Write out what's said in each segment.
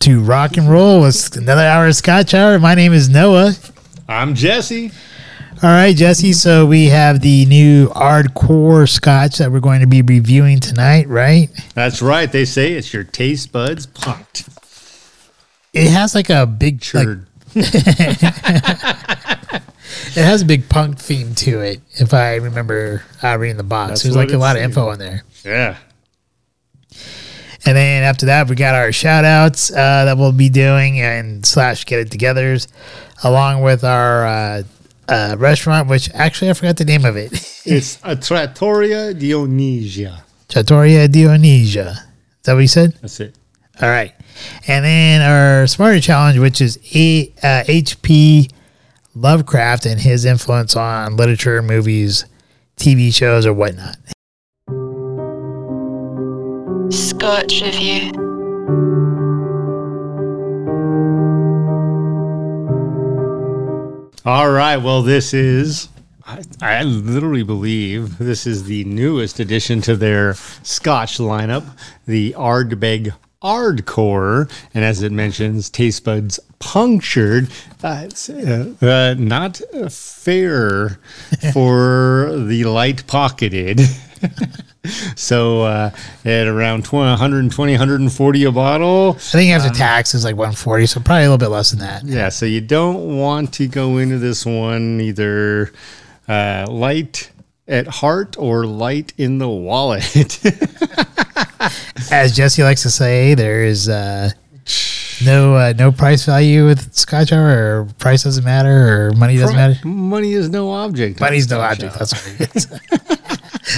to rock and roll with another hour of Scotch Hour. My name is Noah. I'm Jesse. All right, Jesse. So we have the new Ardcore Scotch that we're going to be reviewing tonight, right? That's right. They say it's your taste buds punked. It has like a big like, it has a big punk theme to it. If I remember uh, reading the box, That's there's like a lot of info on there. yeah. And then after that, we got our shout outs uh, that we'll be doing and slash get it togethers, along with our uh, uh, restaurant, which actually I forgot the name of it It's a Trattoria Dionisia. Trattoria Dionisia. Is that what you said? That's it. All right. And then our Smarter Challenge, which is a, uh, HP Lovecraft and his influence on literature, movies, TV shows, or whatnot. Scotch Review. All right. Well, this is. I, I literally believe this is the newest addition to their Scotch lineup, the Ardbeg Ardcore, and as it mentions, taste buds punctured. It's uh, uh, not fair for the light pocketed. so uh, at around 20, 120, 140 a bottle. I think after tax is like 140, so probably a little bit less than that. Yeah, so you don't want to go into this one either uh, light at heart or light in the wallet. As Jesse likes to say, there is uh, no uh, no price value with Scotch Hour, or price doesn't matter, or money doesn't matter. Money is no object. Money's no object. That's what it is.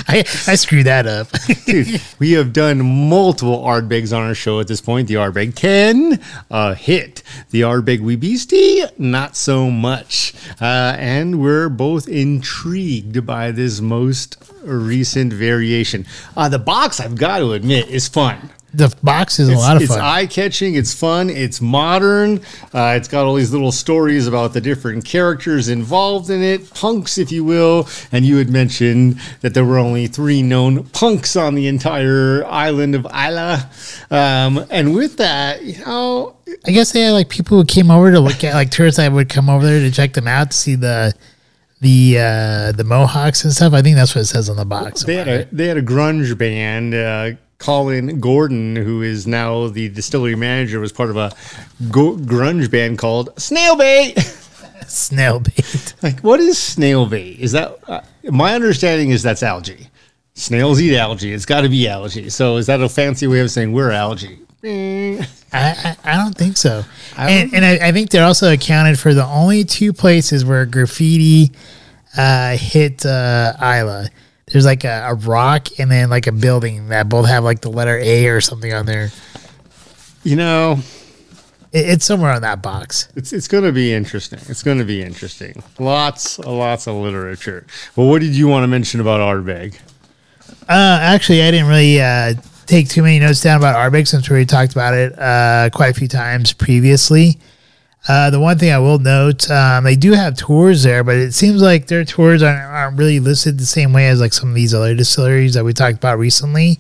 I, I screwed that up. Dude, we have done multiple Ardbegs on our show at this point. The Ardbeg 10, a hit. The Ardbeg Wee Beastie, not so much. Uh, and we're both intrigued by this most recent variation. Uh, the box, I've got to admit, is fun. The box is a lot of it's fun. It's eye catching. It's fun. It's modern. Uh, it's got all these little stories about the different characters involved in it, punks, if you will. And you had mentioned that there were only three known punks on the entire island of Islay. Um, and with that, you know, I guess they had like people who came over to look at like tourists that would come over there to check them out to see the the uh the Mohawks and stuff. I think that's what it says on the box. they had a they had a grunge band. Uh, Colin Gordon, who is now the distillery manager, was part of a go- grunge band called Snailbait. Snail bait. Like, what is snail bait? Is that uh, my understanding is that's algae. Snails eat algae. It's got to be algae. So is that a fancy way of saying we're algae? I, I, I don't think so. I and and I, I think they're also accounted for the only two places where graffiti uh, hit uh, Islay. There's like a, a rock and then like a building that both have like the letter A or something on there. You know, It, it's somewhere on that box. it's it's going to be interesting. It's going to be interesting. Lots, lots of literature. Well, what did you want to mention about Ardbeg? Uh, actually, I didn't really uh, take too many notes down about Ardbeg since we already talked about it uh, quite a few times previously. Uh, the one thing I will note, um, they do have tours there, but it seems like their tours aren't, aren't really listed the same way as like some of these other distilleries that we talked about recently.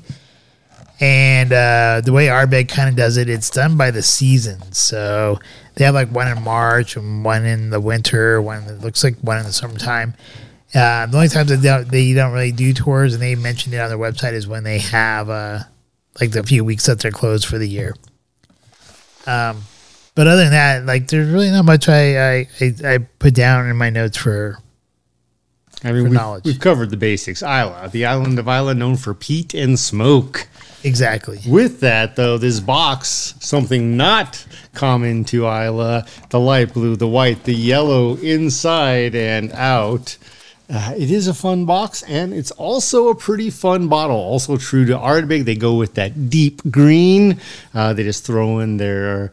And uh, the way Ardbeg kind of does it, it's done by the seasons. So they have like one in March and one in the winter, one that looks like one in the summertime. Uh, the only times that they don't, they don't really do tours, and they mentioned it on their website, is when they have uh, like the few weeks that they're closed for the year. Um, but other than that, like there's really not much I I, I, I put down in my notes for. I mean, For we've, knowledge. we've covered the basics. Islay, the island of Islay, known for peat and smoke. Exactly. With that, though, this box, something not common to Islay, the light blue, the white, the yellow inside and out. Uh, it is a fun box, and it's also a pretty fun bottle. Also true to Ardbeg, they go with that deep green. Uh, they just throw in their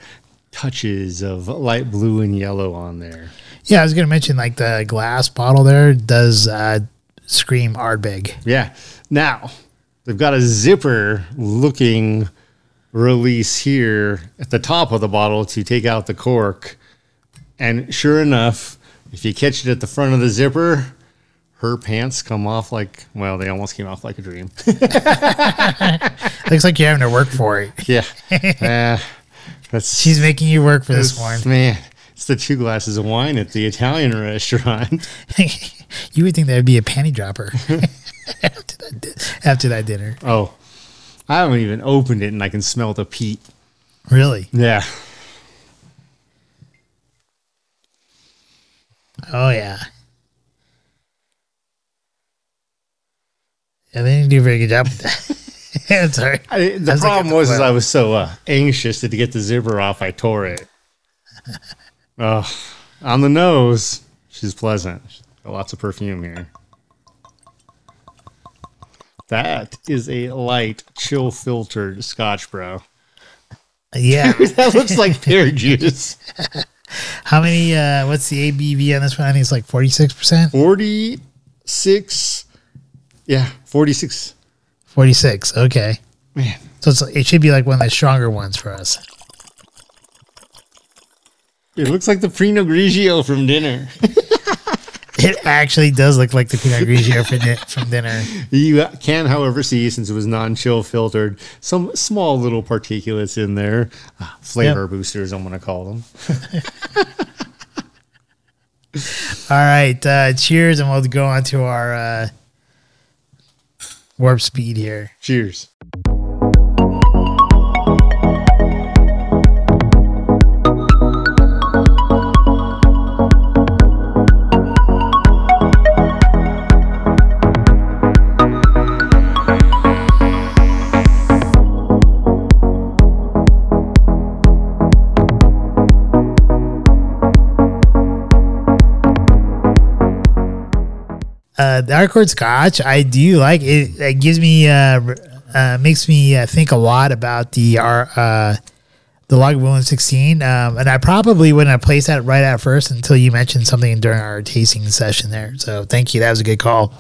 touches of light blue and yellow on there. Yeah, I was gonna mention like the glass bottle there does uh, scream Ardbeg. Yeah. Now, they've got a zipper looking release here at the top of the bottle to take out the cork. And sure enough, if you catch it at the front of the zipper, her pants come off like well, they almost came off like a dream. Looks like you're having to work for it. yeah, uh, that's She's making you work for this one. man. It's the two glasses of wine at the Italian restaurant. you would think that would be a panty dropper after, that, di- after that dinner. Oh, I haven't even opened it, and I can smell the peat. Really? Yeah, Oh yeah. Yeah, they didn't do a very good job with that. I'm. I, the That's like problem a- was is well- I was so uh, anxious to get the zipper off, I tore it. Oh, on the nose, she's pleasant. She's got lots of perfume here. That is a light, chill filtered Scotch, bro. Yeah. That looks like pear juice. How many? uh What's the ABV on this one? I think it's like forty six percent. Forty six. Yeah, forty six. Forty six. Okay. Man, So it's, it should be like one of the stronger ones for us. it looks like the Pinot Grigio from dinner. It actually does look like the Pinot Grigio from, di- from dinner. You can, however, see since it was non-chill filtered, some small little particulates in there, Ah, flavor boosters. I'm going to call them. All right. Uh, cheers, and we'll go on to our uh, warp speed here. Cheers. Uh, the Ardcore Scotch, I do like it. It gives me, uh, uh, makes me uh, think a lot about the our uh, the Lagavulin 16. Um, and I probably wouldn't have placed that right at first until you mentioned something during our tasting session there. So thank you. That was a good call.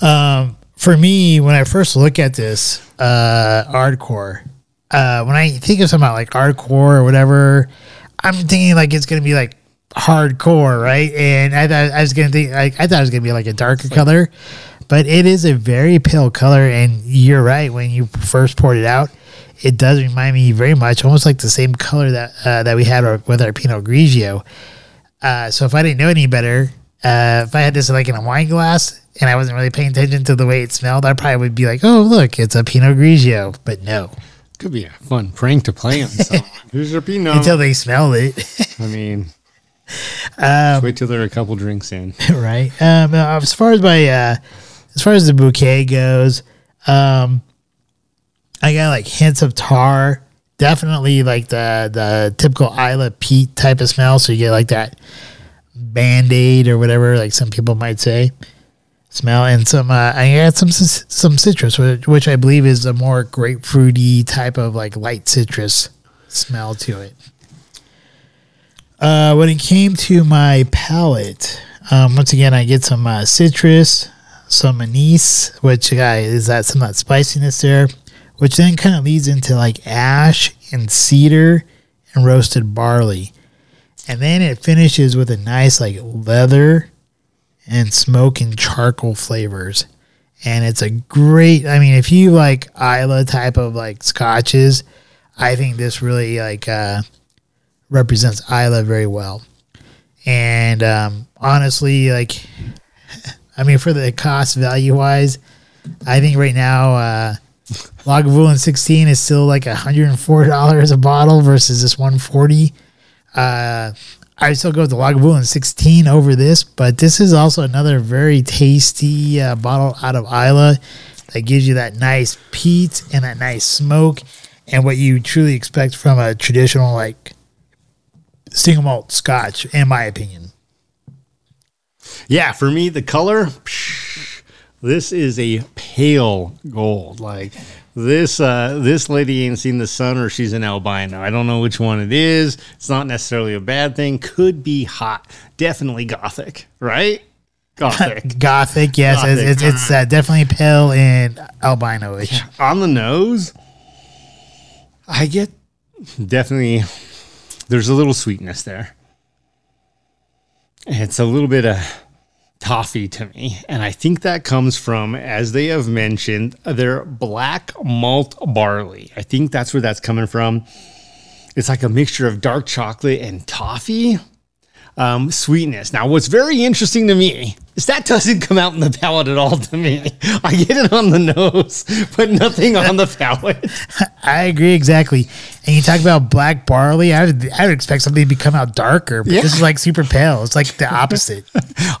Um, for me, when I first look at this uh, Ardcore, uh, when I think of something like hardcore or whatever, I'm thinking like it's gonna be like hardcore, right? And I thought I was gonna think like I thought it was gonna be like a darker color, but it is a very pale color. And you're right when you first poured it out, it does remind me very much, almost like the same color that uh, that we had our, with our Pinot Grigio. Uh, so if I didn't know any better, uh, if I had this like in a wine glass and I wasn't really paying attention to the way it smelled, I probably would be like, "Oh, look, it's a Pinot Grigio." But no, Could be a fun prank to play on someone. Here's your Pinot. until they smell it, I mean, Um, wait till there are a couple drinks in. right? Um, uh, as far as my uh, as far as the bouquet goes, um, I got like hints of tar. Definitely like the the typical Islay peat type of smell. So you get like that band aid or whatever, like some people might say. Smell and some. Uh, I got some some citrus, which, which I believe is a more grapefruity type of like light citrus smell to it. Uh, when it came to my palate, um, once again, I get some uh, citrus, some anise, which uh, is that some of that spiciness there, which then kind of leads into like ash and cedar and roasted barley. And then it finishes with a nice like leather and smoke and charcoal flavors. And it's a great, I mean, if you like Islay type of like scotches, I think this really like, uh, represents Islay very well. And um, honestly, like, I mean, for the cost value wise, I think right now, uh, Lagavulin 16 is still like $104 a bottle versus this 140 uh, I still go with the Lagavulin 16 over this, but this is also another very tasty uh, bottle out of Islay that gives you that nice peat and that nice smoke and what you truly expect from a traditional like single malt scotch, in my opinion. Yeah, for me, the color, psh, this is a pale gold. Like this, uh, this lady ain't seen the sun, or she's an albino. I don't know which one it is. It's not necessarily a bad thing. Could be hot. Definitely gothic, right? Gothic. Gothic, yes, Gothic. it's it's, it's uh, definitely pale and albino-ish. On the nose, I get definitely. There's a little sweetness there. It's a little bit of toffee to me. And I think that comes from, as they have mentioned, their black malt barley. I think that's where that's coming from. It's like a mixture of dark chocolate and toffee um, sweetness. Now, what's very interesting to me is that doesn't come out in the palate at all to me. I get it on the nose, but nothing on the palate. I agree exactly. And you talk about black barley. I would, I would expect something to come out darker, but Yeah. this is like super pale. It's like the opposite.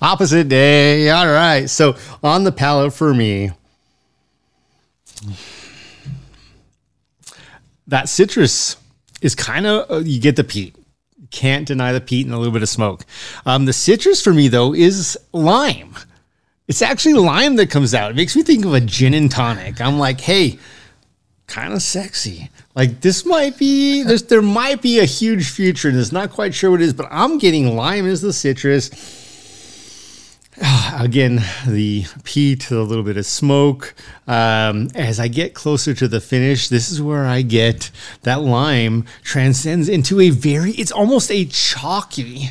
Opposite day. All right. So on the palate for me, that citrus is kind of uh, you get the peat. Can't deny the peat and a little bit of smoke. Um, the citrus for me though is lime. It's actually lime that comes out. It makes me think of a gin and tonic. I'm like, hey, kind of sexy. Like this might be there might be a huge future in this. Not quite sure what it is, but I'm getting lime as the citrus. Again, the peat, a little bit of smoke. Um, as I get closer to the finish, this is where I get that lime transcends into a very, it's almost a chalky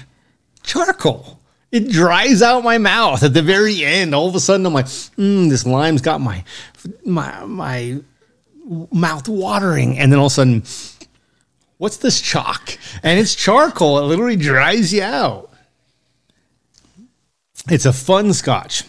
charcoal. It dries out my mouth at the very end. All of a sudden, I'm like, mm, this lime's got my, my, my mouth watering. And then all of a sudden, what's this chalk? And it's charcoal. It literally dries you out. It's a fun scotch.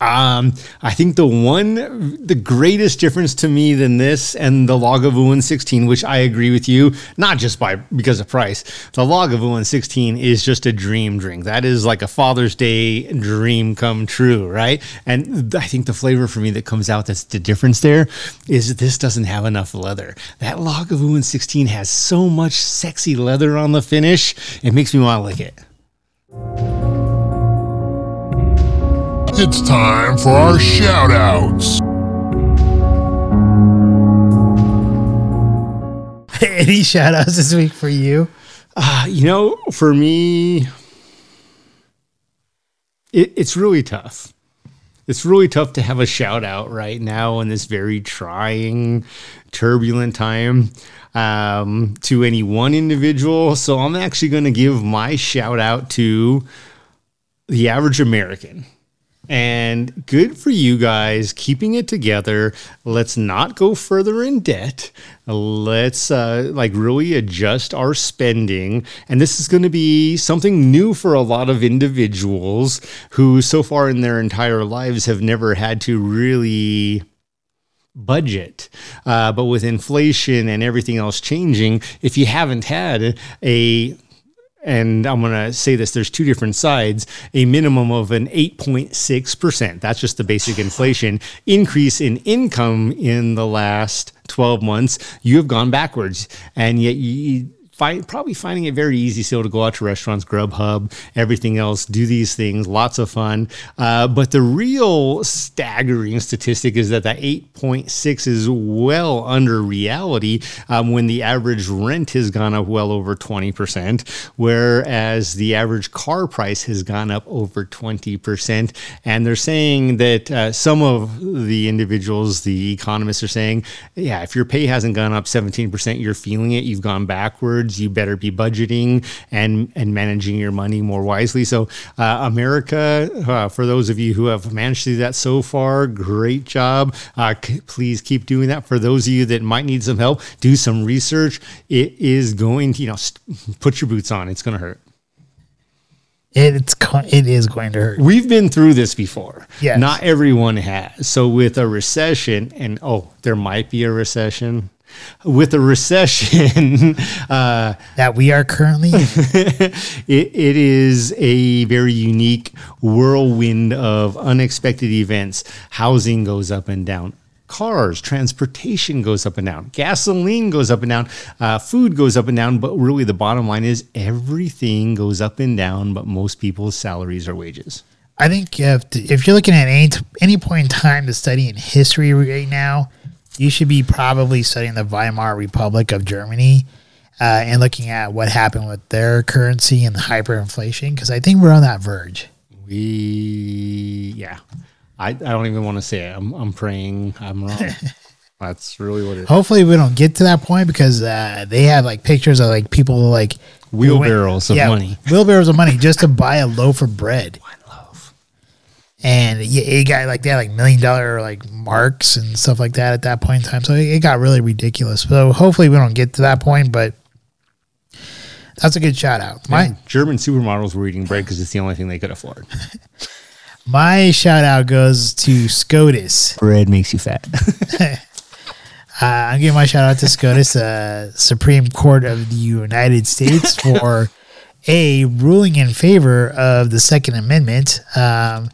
Um, I think the one, the greatest difference to me than this and the Lagavulin 16, which I agree with you, not just by because of price. The Lagavulin 16 is just a dream drink. That is like a Father's Day dream come true, right? And I think the flavor for me that comes out that's the difference there is this doesn't have enough leather. That Lagavulin 16 has so much sexy leather on the finish, it makes me want to lick it. It's time for our shout outs. Any shout outs this week for you? Uh, you know, for me, it, it's really tough. It's really tough to have a shout out right now in this very trying, turbulent time um, to any one individual. So I'm actually going to give my shout out to the average American. And good for you guys keeping it together. Let's not go further in debt. Let's uh, like really adjust our spending. And this is going to be something new for a lot of individuals who, so far in their entire lives, have never had to really budget. Uh, but with inflation and everything else changing, if you haven't had a and I'm going to say this there's two different sides a minimum of an 8.6%. That's just the basic inflation increase in income in the last 12 months. You have gone backwards. And yet you. Probably finding it very easy still to go out to restaurants, Grubhub, everything else, do these things, lots of fun. Uh, but the real staggering statistic is that that 8.6 is well under reality um, when the average rent has gone up well over 20%, whereas the average car price has gone up over 20%. And they're saying that uh, some of the individuals, the economists are saying, yeah, if your pay hasn't gone up 17%, you're feeling it, you've gone backwards, you better be budgeting and, and managing your money more wisely. So, uh, America, uh, for those of you who have managed to do that so far, great job. Uh, c- please keep doing that. For those of you that might need some help, do some research. It is going to, you know, st- put your boots on. It's going to hurt. It's it is going to hurt. We've been through this before. Yes. Not everyone has. So with a recession, and oh, there might be a recession. With a recession, uh, That we are currently in. it, it is a very unique whirlwind of unexpected events. Housing goes up and down. Cars, transportation goes up and down. Gasoline goes up and down. Uh, food goes up and down. But really, the bottom line is everything goes up and down, but most people's salaries are wages. I think if, if you're looking at any any point in time to study in history right now, you should be probably studying the Weimar Republic of Germany uh, and looking at what happened with their currency and hyperinflation because I think we're on that verge. We, yeah. I, I don't even want to say it. I'm, I'm praying I'm wrong. That's really what it is. Hopefully, we don't get to that point because uh, they have like pictures of like people like Wheelbarrows of money. wheelbarrows of money just to buy a loaf of bread. One loaf. and it, it got like they had like million dollar like marks and stuff like that at that point in time. So it, it got really ridiculous. So hopefully we don't get to that point, but that's a good shout out. My And German supermodels were eating bread because it's the only thing they could afford. my shout out goes to SCOTUS. Bread makes you fat. Uh, I'm giving my shout out to SCOTUS, uh, Supreme Court of the United States, for a ruling in favor of the Second Amendment, um,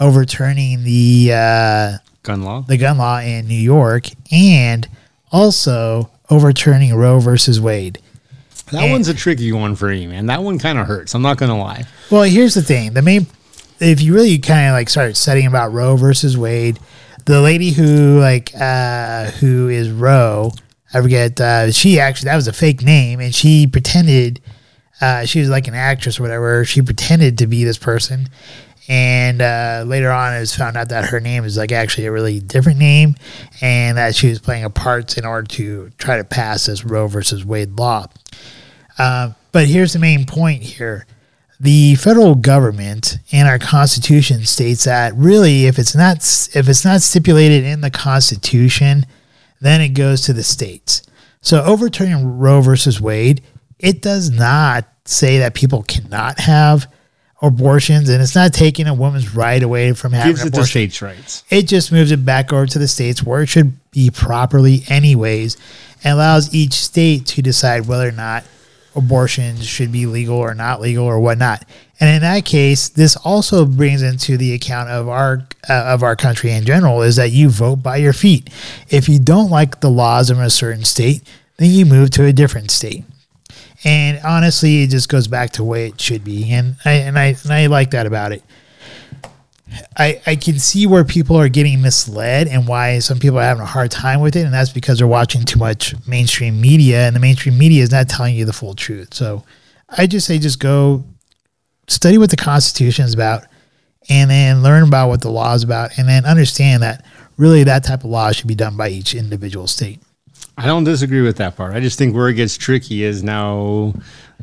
overturning the uh, Gun law. the gun law in New York, and also overturning Roe versus Wade. That one's a tricky one for you, man. That one kind of hurts. I'm not going to lie. Well, here's the thing: the main, if you really kind of like start studying about Roe versus Wade, the lady who like uh who is Roe, I forget. Uh, she actually that was a fake name, and she pretended. Uh, she was like an actress or whatever. She pretended to be this person, and uh, later on, it was found out that her name is like actually a really different name, and that she was playing a part in order to try to pass this Roe versus Wade law. Uh, but here's the main point here the federal government and our constitution states that really if it's not if it's not stipulated in the constitution then it goes to the states so overturning roe versus wade it does not say that people cannot have abortions and it's not taking a woman's right away from having Gives it abortion. states' rights. it just moves it back over to the states where it should be properly anyways and allows each state to decide whether or not abortions should be legal or not legal or whatnot. And in that case this also brings into the account of our uh, of our country in general is that you vote by your feet. If you don't like the laws of a certain state then you move to a different state and honestly it just goes back to way it should be and i and i and i like that about it I, I can see where people are getting misled and why some people are having a hard time with it, and that's because they're watching too much mainstream media, and the mainstream media is not telling you the full truth. So I just say just go study what the Constitution is about, and then learn about what the law is about, and then understand that really that type of law should be done by each individual state. I don't disagree with that part. I just think where it gets tricky is now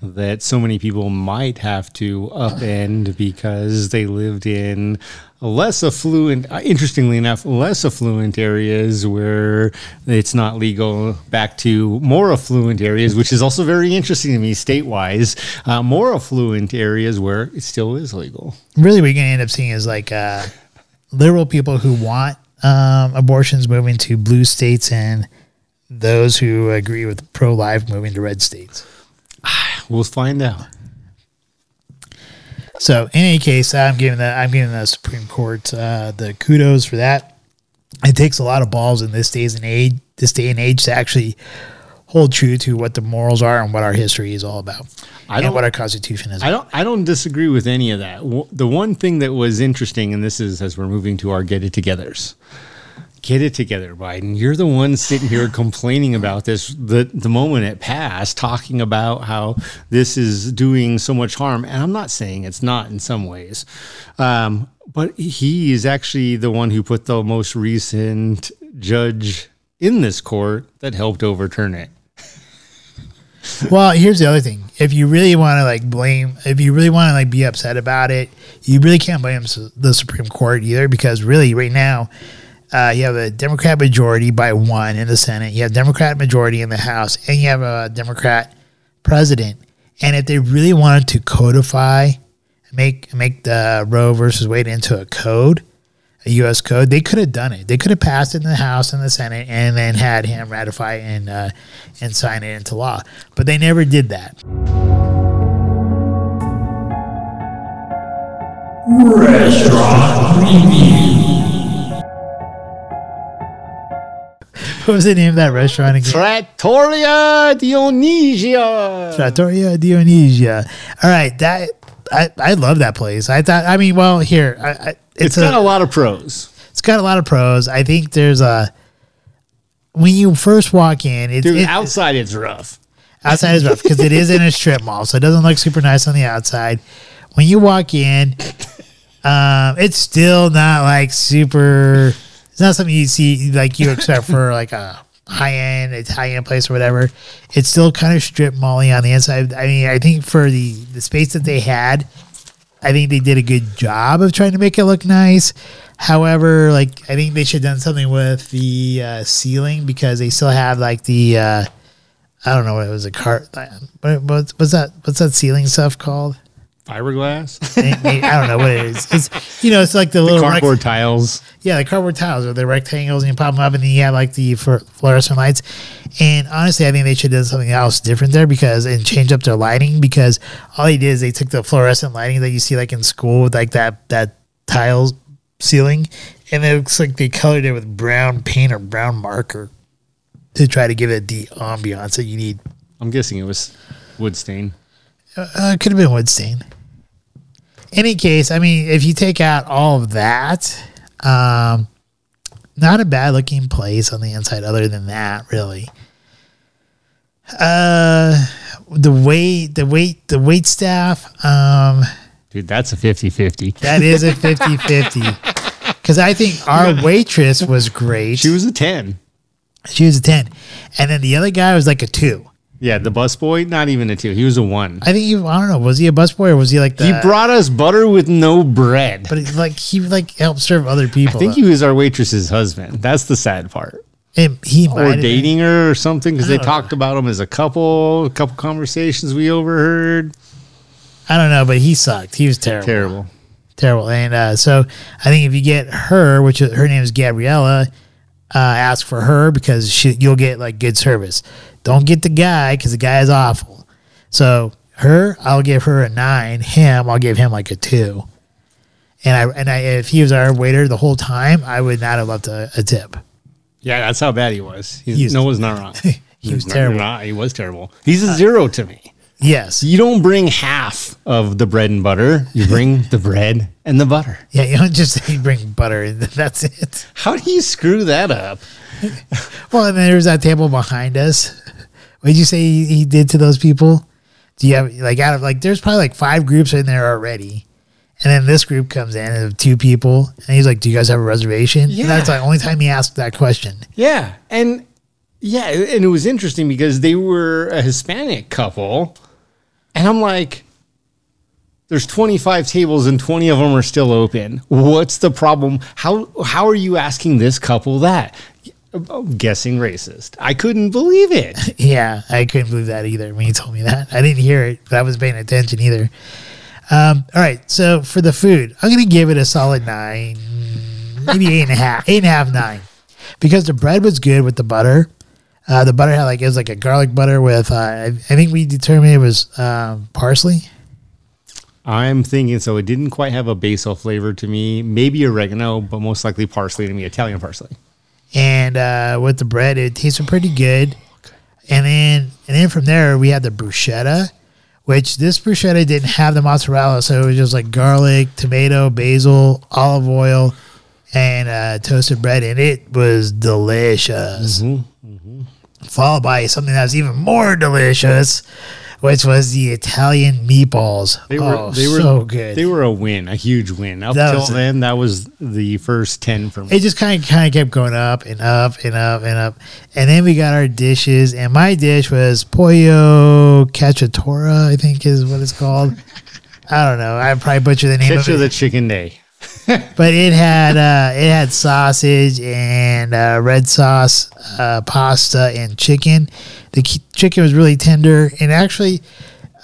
that so many people might have to upend because they lived in less affluent, uh, interestingly enough, less affluent areas where it's not legal, back to more affluent areas, which is also very interesting to me state wise. Uh, more affluent areas where it still is legal. Really, what you're going to end up seeing is like uh, liberal people who want um, abortions moving to blue states and those who agree with pro life moving to red states. We'll find out. So in any case, I'm giving the I'm giving the Supreme Court uh, the kudos for that. It takes a lot of balls in this days and age, this day and age, to actually hold true to what the morals are and what our history is all about, I and don't- what our Constitution is. I don't. I don't disagree with any of that. The one thing that was interesting, and this is as we're moving to our get it togethers. Get it together, Biden. You're the one sitting here complaining about this the the moment it passed, talking about how this is doing so much harm. And I'm not saying it's not in some ways, um, but he is actually the one who put the most recent judge in this court that helped overturn it. Well, here's the other thing. If you really want to like blame, if you really want to like be upset about it, you really can't blame the Supreme Court either because really right now, uh, you have a Democrat majority by one in the Senate, you have Democrat majority in the House, and you have a Democrat president. And if they really wanted to codify, make make the Roe versus Wade into a code, a U.S. code, they could have done it. They could have passed it in the House and the Senate, and then had him ratify and uh, and sign it into law. But they never did that. What was the name of that restaurant again? Trattoria Dionisia. Trattoria Dionisia. All right, that I, I love that place. I thought. I mean, well, here I, I, It's it's, a, got a lot of pros. it's got a lot of pros. I think there's a when you first walk in, it's Dude, it, outside it's rough. outside is rough because it is in a strip mall, so it doesn't look super nice on the outside. When you walk in, um, it's still not like super. It's not something you see like you expect for like a high end Italian place or whatever. It's still kind of strip molly on the inside. I mean, I think for the the space that they had, I think they did a good job of trying to make it look nice. However, like I think they should have done something with the uh, ceiling because they still have like the uh, I don't know what it was a cart. What, what's what's that? What's that ceiling stuff called? Fiberglass, I don't know what it is. It's you know it's like the little rec- cardboard tiles. yeah, the cardboard tiles or the rectangles, and you pop them up, and then you have like the fluorescent lights. And honestly, I think they should have done something else different there because and change up their lighting because all they did is they took the fluorescent lighting that you see like in school with like that that tiles ceiling, and it looks like they colored it with brown paint or brown marker to try to give it the ambiance that you need. I'm guessing it was wood stain. Uh, it could have been wood stain. Any case, I mean, if you take out all of that, um, not a bad looking place on the inside. Other than that, really. Uh, the weight, the weight, the weight staff. Um, Dude, that's a 50-50. that is a 50-50. Because I think our waitress was great. She was a 10. she was a ten, and then the other guy was like a two. Yeah, the busboy, not even a 2. He was a 1. I think he, I don't know, was he a busboy or was he like the? he brought us butter with no bread. but he, like he like helped serve other people. I think he was our waitress's husband. That's the sad part. And he Or been- dating her or something because they don't talked about him as a couple, a couple conversations we overheard. I don't know, but he sucked. He was terrible. Terrible. Terrible. And uh, so I think if you get her, which her name is Gabriella, uh, ask for her because she, you'll get like good service. Don't get the guy because the guy is awful. So her, I'll give her a nine. Him, I'll give him like a two. And I and I if he was our waiter the whole time, I would not have left a, a tip. Yeah, that's how bad he was. He's, He was- no one's not wrong. He was terrible. not- he was terrible. He's a uh, zero to me. Yes. You don't bring half of the bread and butter. You bring the bread and the butter. Yeah, you don't just say bring butter and that's it. How do you screw that up? Well, and then there's that table behind us. What did you say he, he did to those people? Do you have like out of like there's probably like five groups in there already, and then this group comes in of two people, and he's like, "Do you guys have a reservation?" Yeah. And that's the only time he asked that question. Yeah, and yeah, and it was interesting because they were a Hispanic couple, and I'm like, there's 25 tables and 20 of them are still open. What's the problem? How how are you asking this couple that? I'm guessing racist. I couldn't believe it. Yeah, I couldn't believe that either when he told me that. I didn't hear it, but I wasn't paying attention either. Um, all right, so for the food, I'm gonna give it a solid nine, maybe eight and a half, eight and a half, nine, because the bread was good with the butter. Uh, the butter had like it was like a garlic butter with uh, I, I think we determined it was um, parsley. I'm thinking so. It didn't quite have a basil flavor to me. Maybe oregano, but most likely parsley to me, Italian parsley. And uh, with the bread, it tasted pretty good. And then, and then from there, we had the bruschetta, which this bruschetta didn't have the mozzarella, so it was just like garlic, tomato, basil, olive oil, and uh, toasted bread, and it was delicious. Followed by something that was even more delicious, which was the Italian meatballs. They were oh, they were so good. They were a win, a huge win. Up That till then, that was the first ten for me. it just kind of kind of kept going up and up and up and up, and then we got our dishes. And my dish was pollo cacciatora, I think is what it's called. I don't know. I probably butchered the name Catch of of it, the chicken day. but it had uh, it had sausage and uh, red sauce, uh, pasta, and chicken. The chicken was really tender, and actually,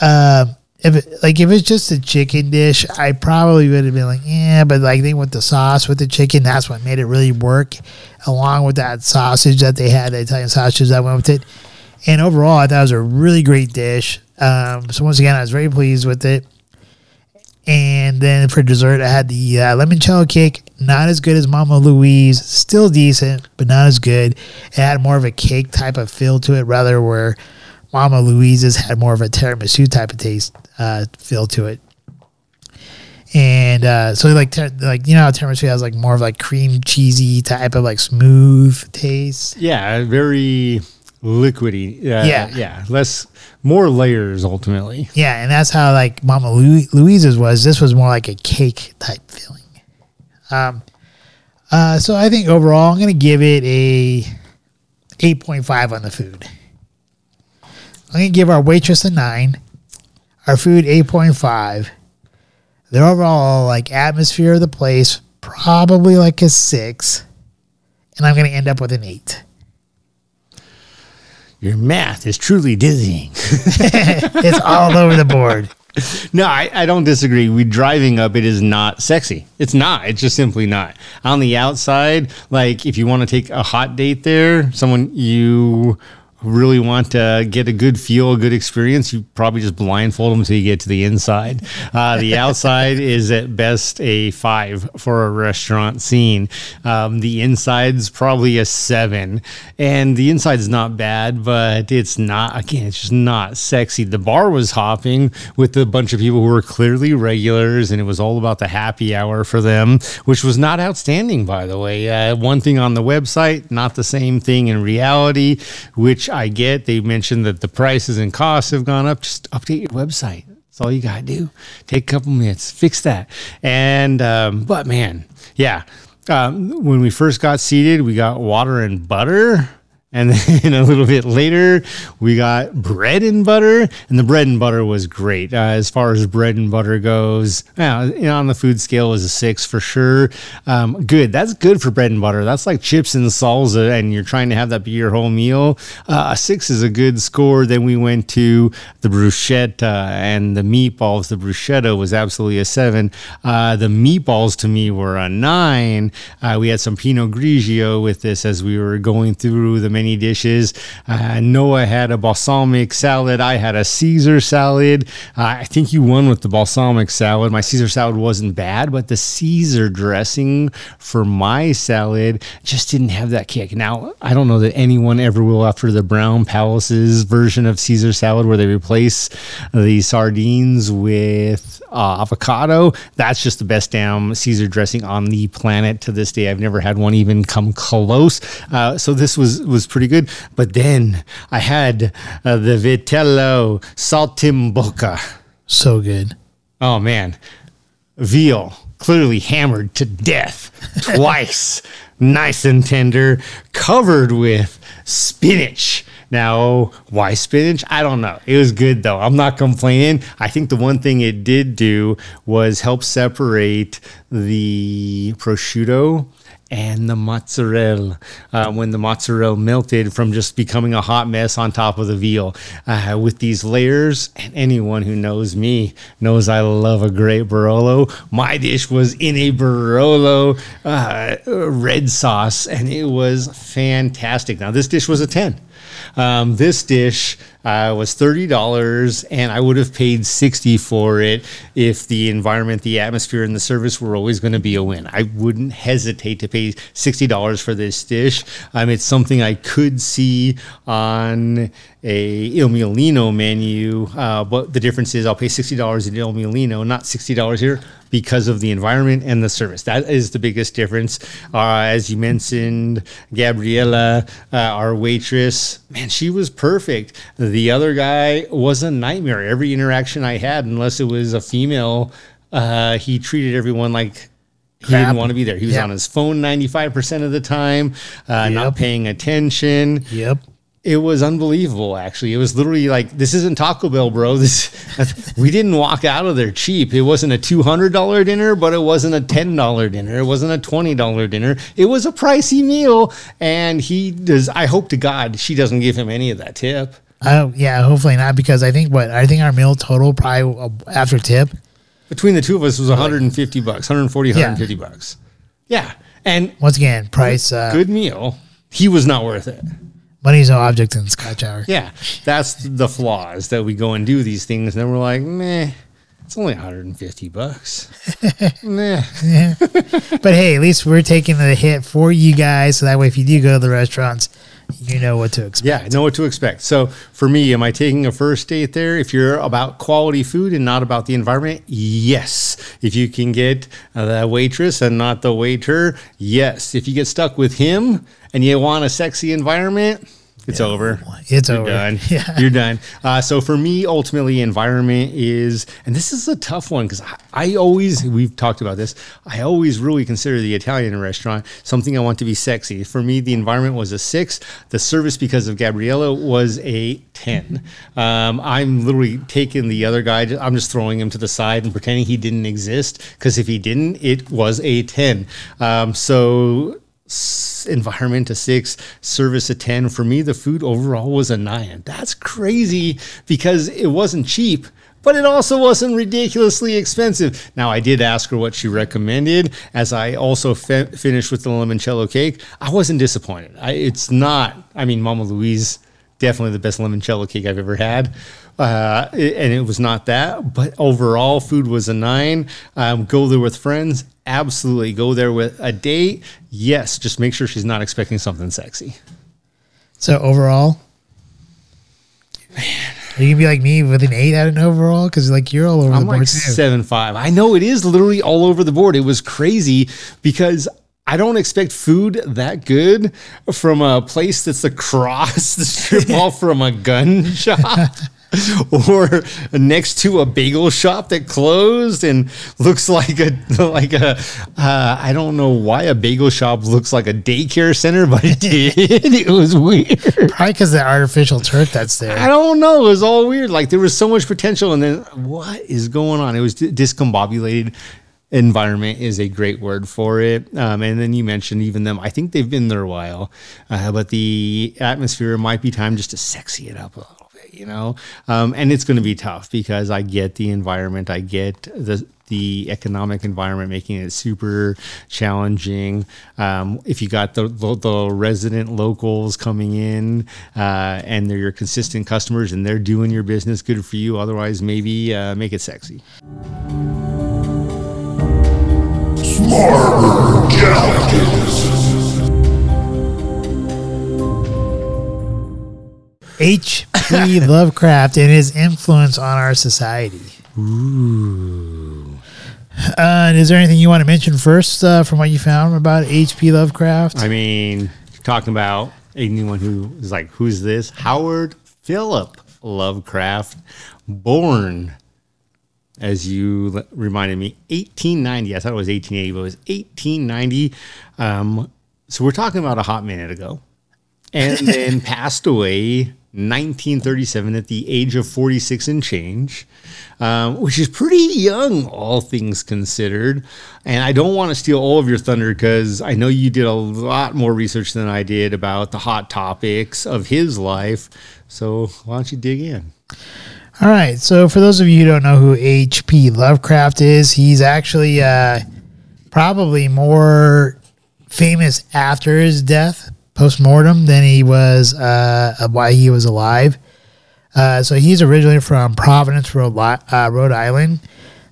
uh, if it, like if it's just a chicken dish, I probably would have been like, yeah. But like they with the sauce with the chicken, that's what made it really work, along with that sausage that they had, the Italian sausage that went with it. And overall, I thought it was a really great dish. Um, so once again, I was very pleased with it. And then for dessert, I had the uh, cake. Not as good as Mama Louise. Still decent, but not as good. It had more of a cake type of feel to it, rather where Mama Louise's had more of a tiramisu type of taste uh, feel to it. And uh, so like ter- like you know tiramisu has like more of like cream cheesy type of like smooth taste. Yeah, very liquidy. Uh, Yeah. yeah, less, more layers ultimately. Yeah, and that's how like Mama Louis- Louise's was. This was more like a cake type feeling. Um, uh, so I think overall, I'm gonna give it a 8.5 on the food. I'm gonna give our waitress a nine, our food 8.5. The overall like atmosphere of the place probably like a six, and I'm gonna end up with an eight. Your math is truly dizzying. It's all over the board. No, I, I don't disagree. We driving up, it is not sexy. It's not. It's just simply not. On the outside, like if you want to take a hot date there, someone you really want to get a good feel, a good experience, you probably just blindfold them until you get to the inside. Uh, the outside is at best a five for a restaurant scene. Um, the inside's probably a seven, and the inside's not bad, but it's not. Again, it's just not sexy. The bar was hopping with a bunch of people who were clearly regulars, and it was all about the happy hour for them, which was not outstanding, by the way. Uh, one thing on the website, not the same thing in reality, which I get. They mentioned that the prices and costs have gone up. Just update your website. That's all you gotta do. Take a couple minutes, fix that. And um, but man, yeah. Um, when we first got seated, we got water and butter. And then a little bit later, we got bread and butter, and the bread and butter was great. Uh, as far as bread and butter goes, yeah, you know, on the food scale is a six for sure. Um, good. That's good for bread and butter. That's like chips and salsa, and you're trying to have that be your whole meal. Uh, a six is a good score. Then we went to the bruschetta and the meatballs. The bruschetta was absolutely a seven. Uh, the meatballs to me were a nine. Uh, we had some Pinot Grigio with this as we were going through the many dishes. Uh, Noah had a balsamic salad. I had a Caesar salad. Uh, I think you won with the balsamic salad. My Caesar salad wasn't bad, but the Caesar dressing for my salad just didn't have that kick. Now, I don't know that anyone ever will after the Brown Palace's version of Caesar salad where they replace the sardines with uh, avocado. That's just the best damn Caesar dressing on the planet to this day. I've never had one even come close. Uh, so this was was pretty good. But then I had uh, the Vitello Saltimbocca. So good. Oh man, veal clearly hammered to death twice, nice and tender, covered with spinach. Now, why spinach? I don't know. It was good though. I'm not complaining. I think the one thing it did do was help separate the prosciutto and the mozzarella uh, when the mozzarella melted from just becoming a hot mess on top of the veal uh, with these layers. And anyone who knows me knows i love a great barolo. My dish was in a barolo uh, red sauce and it was fantastic. Now this dish was a 10 um, this dish uh, was thirty dollars, and I would have paid sixty for it if the environment, the atmosphere, and the service were always going to be a win. I wouldn't hesitate to pay sixty dollars for this dish. Um, it's something I could see on a Il Mulino menu, uh, but the difference is I'll pay sixty dollars at Il Mulino, not sixty dollars here because of the environment and the service. That is the biggest difference. Uh, as you mentioned, Gabriella, uh, our waitress, man, she was perfect. Other guy was a nightmare. Every interaction I had, unless it was a female, uh, he treated everyone like he Crap. didn't want to be there. He was Yep. on his phone 95% of the time, uh, not paying attention. Yep. It was unbelievable, actually. It was literally like, this isn't Taco Bell, bro. This we didn't walk out of there cheap. It wasn't a two hundred dollar dinner, but it wasn't a ten dollar dinner. It wasn't a twenty dollar dinner. It was a pricey meal, and he does. I hope to God she doesn't give him any of that tip. Oh yeah, hopefully not because I think what I think our meal total probably uh, after tip. Between the two of us was 150 bucks, 140, 150 bucks. Yeah, and Once again, price uh, good meal. He was not worth it. money's no object in Scotch Hour. Yeah, that's the flaws that we go and do these things, and then we're like, meh, it's only 150 bucks. meh. But hey, at least we're taking the hit for you guys, so that way if you do go to the restaurants, you know what to expect. Yeah, know what to expect. So for me, am I taking a first date there? If you're about quality food and not about the environment, yes. If you can get uh, the waitress and not the waiter, yes. If you get stuck with him and you want a sexy environment, It's over. It's You're over. done. Yeah. You're done. Uh, so for me, ultimately, environment is, and this is a tough one because I, I always, we've talked about this, I always really consider the Italian restaurant something I want to be sexy. For me, the environment was a six. The service, because of Gabriella, was a 10. Um, I'm literally taking the other guy, I'm just throwing him to the side and pretending he didn't exist because if he didn't, it was a 10. Um, so, s- environment a six, service a 10. For me, the food overall was a nine. That's crazy because it wasn't cheap. But it also wasn't ridiculously expensive. Now, I did ask her what she recommended, as I also fe- finished with the limoncello cake. I wasn't disappointed. I, it's not, I mean, Mama Louise, definitely the best limoncello cake I've ever had. Uh, and it was not that, but overall, food was a nine. Um, go there with friends, absolutely. Go there with a date, yes. Just make sure she's not expecting something sexy. So overall, are you gonna be like me with an eight out of an overall? Because like you're all over the I'm board like too. seven five. I know it is literally all over the board. It was crazy because I don't expect food that good from a place that's across the strip mall from a gun shop. Or next to a bagel shop that closed and looks like a like a uh, I don't know why a bagel shop looks like a daycare center, but it did. it was weird. Probably because the artificial turf that's there. I don't know. It was all weird. Like there was so much potential, and then what is going on? It was di- discombobulated. Environment is a great word for it. Um, and then you mentioned even them. I think they've been there a while, uh, but the atmosphere might be time just to sexy it up a little you know. Um, and it's going to be tough because I get the environment. I get the the economic environment making it super challenging. Um, if you got the, the, the resident locals coming in uh, and they're your consistent customers and they're doing your business, good for you. Otherwise, maybe uh, make it sexy. Smarter. H.P. Lovecraft and his influence on our society. Ooh. Uh, and is there anything you want to mention first uh, from what you found about H.P. Lovecraft? I mean, talking about anyone who is like, who's this? Howard Philip Lovecraft, born, as you l- reminded me, 1890. I thought it was 1880, but it was 1890. Um, so we're talking about a hot minute ago. And then passed away 1937 at the age of 46 and change, um, which is pretty young, all things considered. And I don't want to steal all of your thunder because I know you did a lot more research than I did about the hot topics of his life. So why don't you dig in? All right. So, for those of you who don't know who H.P. Lovecraft is, he's actually uh, probably more famous after his death, post mortem, than he was uh, while he was alive. Uh, so, he's originally from Providence, Rhode, uh, Rhode Island.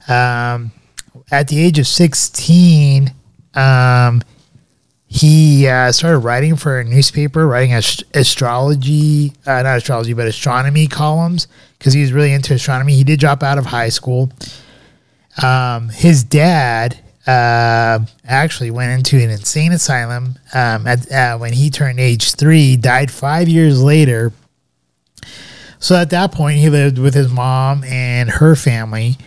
Um, at the age of 16, um, he uh, started writing for a newspaper, writing ast- astrology, uh, not astrology, but astronomy columns because he was really into astronomy. He did drop out of high school. Um, his dad uh, actually went into an insane asylum um, at, uh, when he turned age three, died five years later. So at that point, he lived with his mom and her family.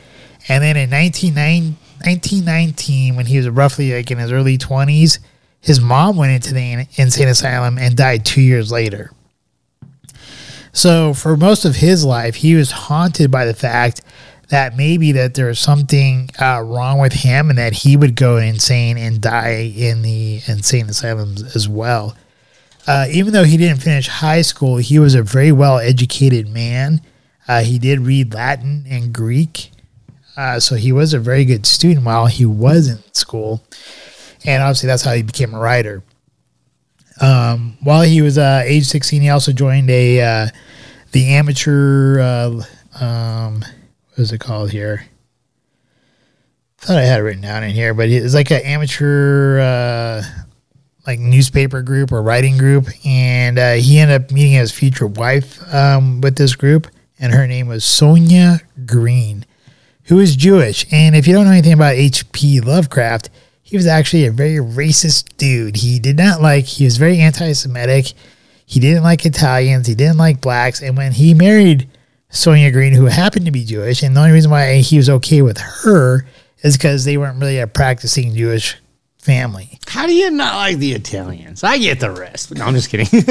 And then in 1919, when he was roughly like in his early 20s, his mom went into the insane asylum and died two years later. So for most of his life, he was haunted by the fact that maybe that there was something uh, wrong with him and that he would go insane and die in the insane asylums as well. Uh, even though he didn't finish high school, he was a very well educated man. Uh, he did read Latin and Greek. Uh, so he was a very good student while he was in school. And obviously, that's how he became a writer. Um, while he was uh, age 16, he also joined a uh, the amateur, um, what is it called here? thought I had it written down in here, but it's like an amateur uh, like newspaper group or writing group, and uh, he ended up meeting his future wife um, with this group, and her name was Sonia Greene, who is Jewish. And if you don't know anything about H.P. Lovecraft, he was actually a very racist dude. He did not like. He was very anti-Semitic. He didn't like Italians. He didn't like blacks. And when he married Sonia Greene, who happened to be Jewish, and the only reason why he was okay with her is because they weren't really a practicing Jewish family. How do you not like the Italians? I get the rest. No, I'm just kidding.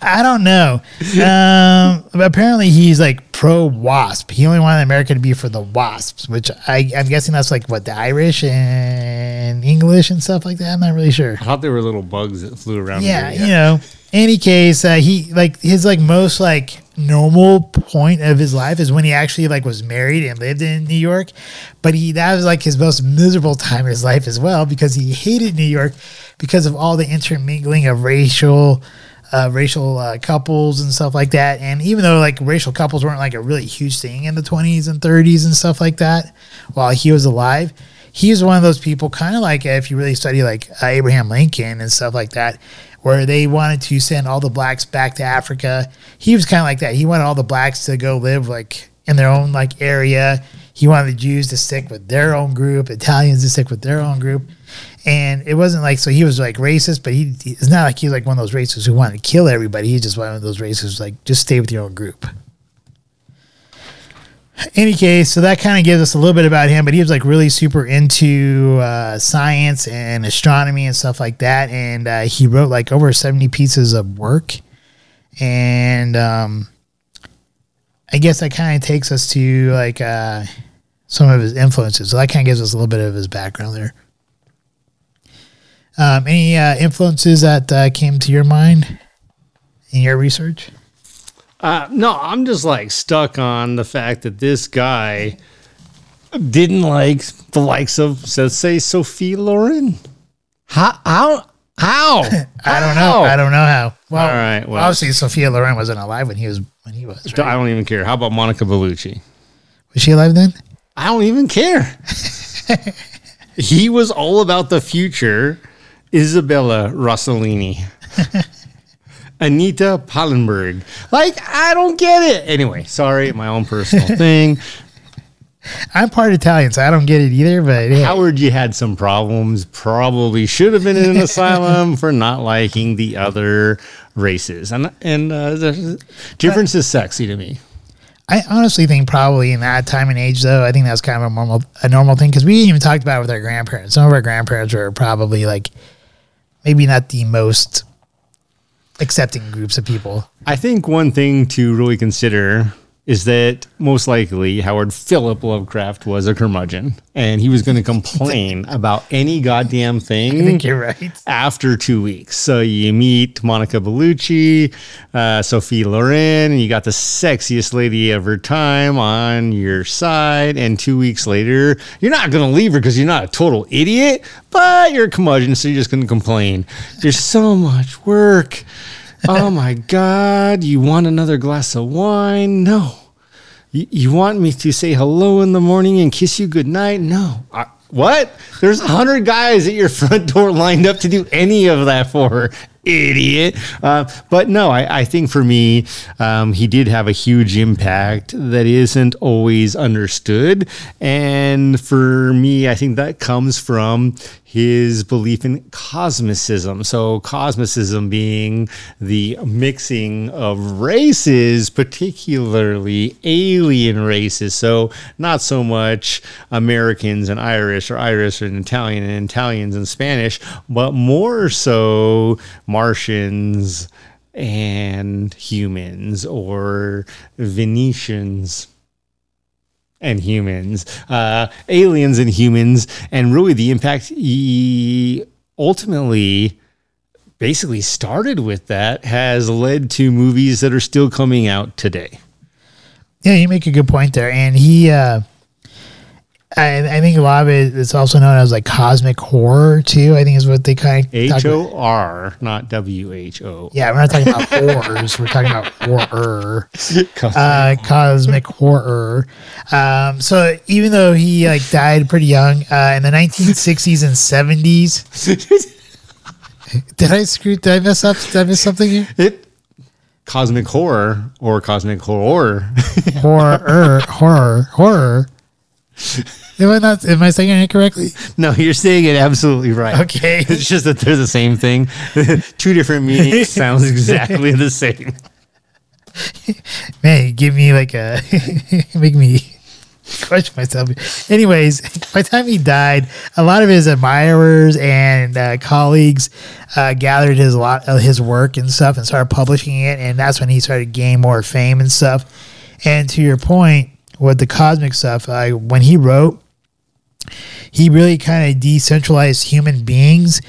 I don't know. Um, apparently, he's like pro WASP. He only wanted America to be for the WASPs, which I, I'm guessing that's like what the Irish and English and stuff like that. I'm not really sure. I thought there were little bugs that flew around. Yeah, you know. Any case, uh, he like his like most like normal point of his life is when he actually like was married and lived in New York, but he that was like his most miserable time in his life as well because he hated New York because of all the intermingling of racial uh, racial uh, couples and stuff like that. And even though like racial couples weren't like a really huge thing in the 20s and 30s and stuff like that, while he was alive, he was one of those people, kind of like if you really study like uh, Abraham Lincoln and stuff like that, where they wanted to send all the blacks back to Africa. He was kind of like that. He wanted all the blacks to go live like in their own like area. He wanted the Jews to stick with their own group, Italians to stick with their own group. And it wasn't like so he was like racist, but he it's not like he was like one of those racists who wanted to kill everybody. He's just one of those racists like just stay with your own group. Any case, so that kind of gives us a little bit about him, but he was like really super into uh, science and astronomy and stuff like that. And uh, he wrote like over 70 pieces of work. And um, I guess that kind of takes us to like uh, some of his influences. So that kind of gives us a little bit of his background there. Um, any uh, influences that uh, came to your mind in your research? Uh, no, I'm just like stuck on the fact that this guy didn't like the likes of, say, Sophie Loren. How? How? How? I don't know. I don't know how. Well, All right, well- obviously Sophia Loren wasn't alive when he was when he was. I don't even care. How about Monica Bellucci? Was she alive then? I don't even care. he was all about the future. Isabella Rossellini. Anita Pallenberg. Like, I don't get it. Anyway, sorry, my own personal thing. I'm part Italian, so I don't get it either. But yeah, Howard, you had some problems. Probably should have been in an asylum for not liking the other races. And and uh, the difference is sexy to me. I honestly think probably in that time and age, though, I think that's kind of a normal a normal thing because we even talked about it with our grandparents. Some of our grandparents were probably like maybe not the most accepting groups of people. I think one thing to really consider is that most likely Howard Philip Lovecraft was a curmudgeon and he was going to complain about any goddamn thing. I think you're right. after two weeks. So you meet Monica Bellucci, uh, Sophie Loren, and you got the sexiest lady of her time on your side. And two weeks later, you're not going to leave her because you're not a total idiot, but you're a curmudgeon, so you're just going to complain. There's so much work. Oh my God. You want another glass of wine? No. You, want me to say hello in the morning and kiss you goodnight? No. I, what? There's a hundred guys at your front door lined up to do any of that for her. Idiot. Uh, but no, I, I think for me, um, he did have a huge impact that isn't always understood. And for me, I think that comes from his belief in cosmicism. So, cosmicism being the mixing of races, particularly alien races. So, not so much Americans and Irish, or Irish and Italian, and Italians and Spanish, but more so Martians and humans or Venetians and humans, uh, aliens and humans, and really the impact he ultimately basically started with that has led to movies that are still coming out today. Yeah, you make a good point there, and he. uh I, I think a lot of it is also known as like cosmic horror too. I think is what they kind of H O R, not W H O. Yeah, we're not talking about horrors. We're talking about horror. uh, cosmic horror. Um, so even though he like died pretty young uh, in the 1960s and 70s, did I screw? Did I mess up? Did I miss something here? It cosmic horror or cosmic horror. Horror, horror, horror. Am I not? Am I saying it correctly? No, you're saying it absolutely right. Okay. It's just that they're the same thing. Two different meanings sounds exactly the same. Man, give me like a make me question myself. Anyways, by the time he died, a lot of his admirers and uh, colleagues uh, gathered his lot of his work and stuff and started publishing it, and that's when he started gaining more fame and stuff. And to your point with the cosmic stuff, uh, when he wrote, he really kind of decentralized human beings,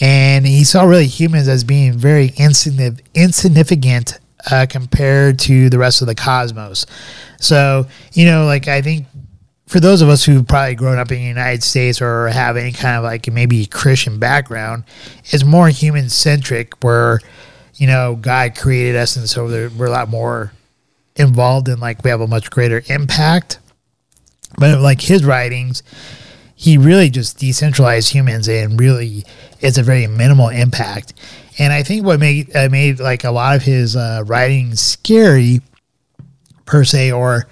and he saw really humans as being very insignificant, insignificant uh, compared to the rest of the cosmos. So, you know, like I think for those of us who've probably grown up in the United States or have any kind of like maybe Christian background, it's more human centric where, you know, God created us and so there- we're a lot more involved in like we have a much greater impact. But like his writings, he really just decentralized humans and really it's a very minimal impact. And I think what made uh, made like a lot of his uh, writing scary per se, or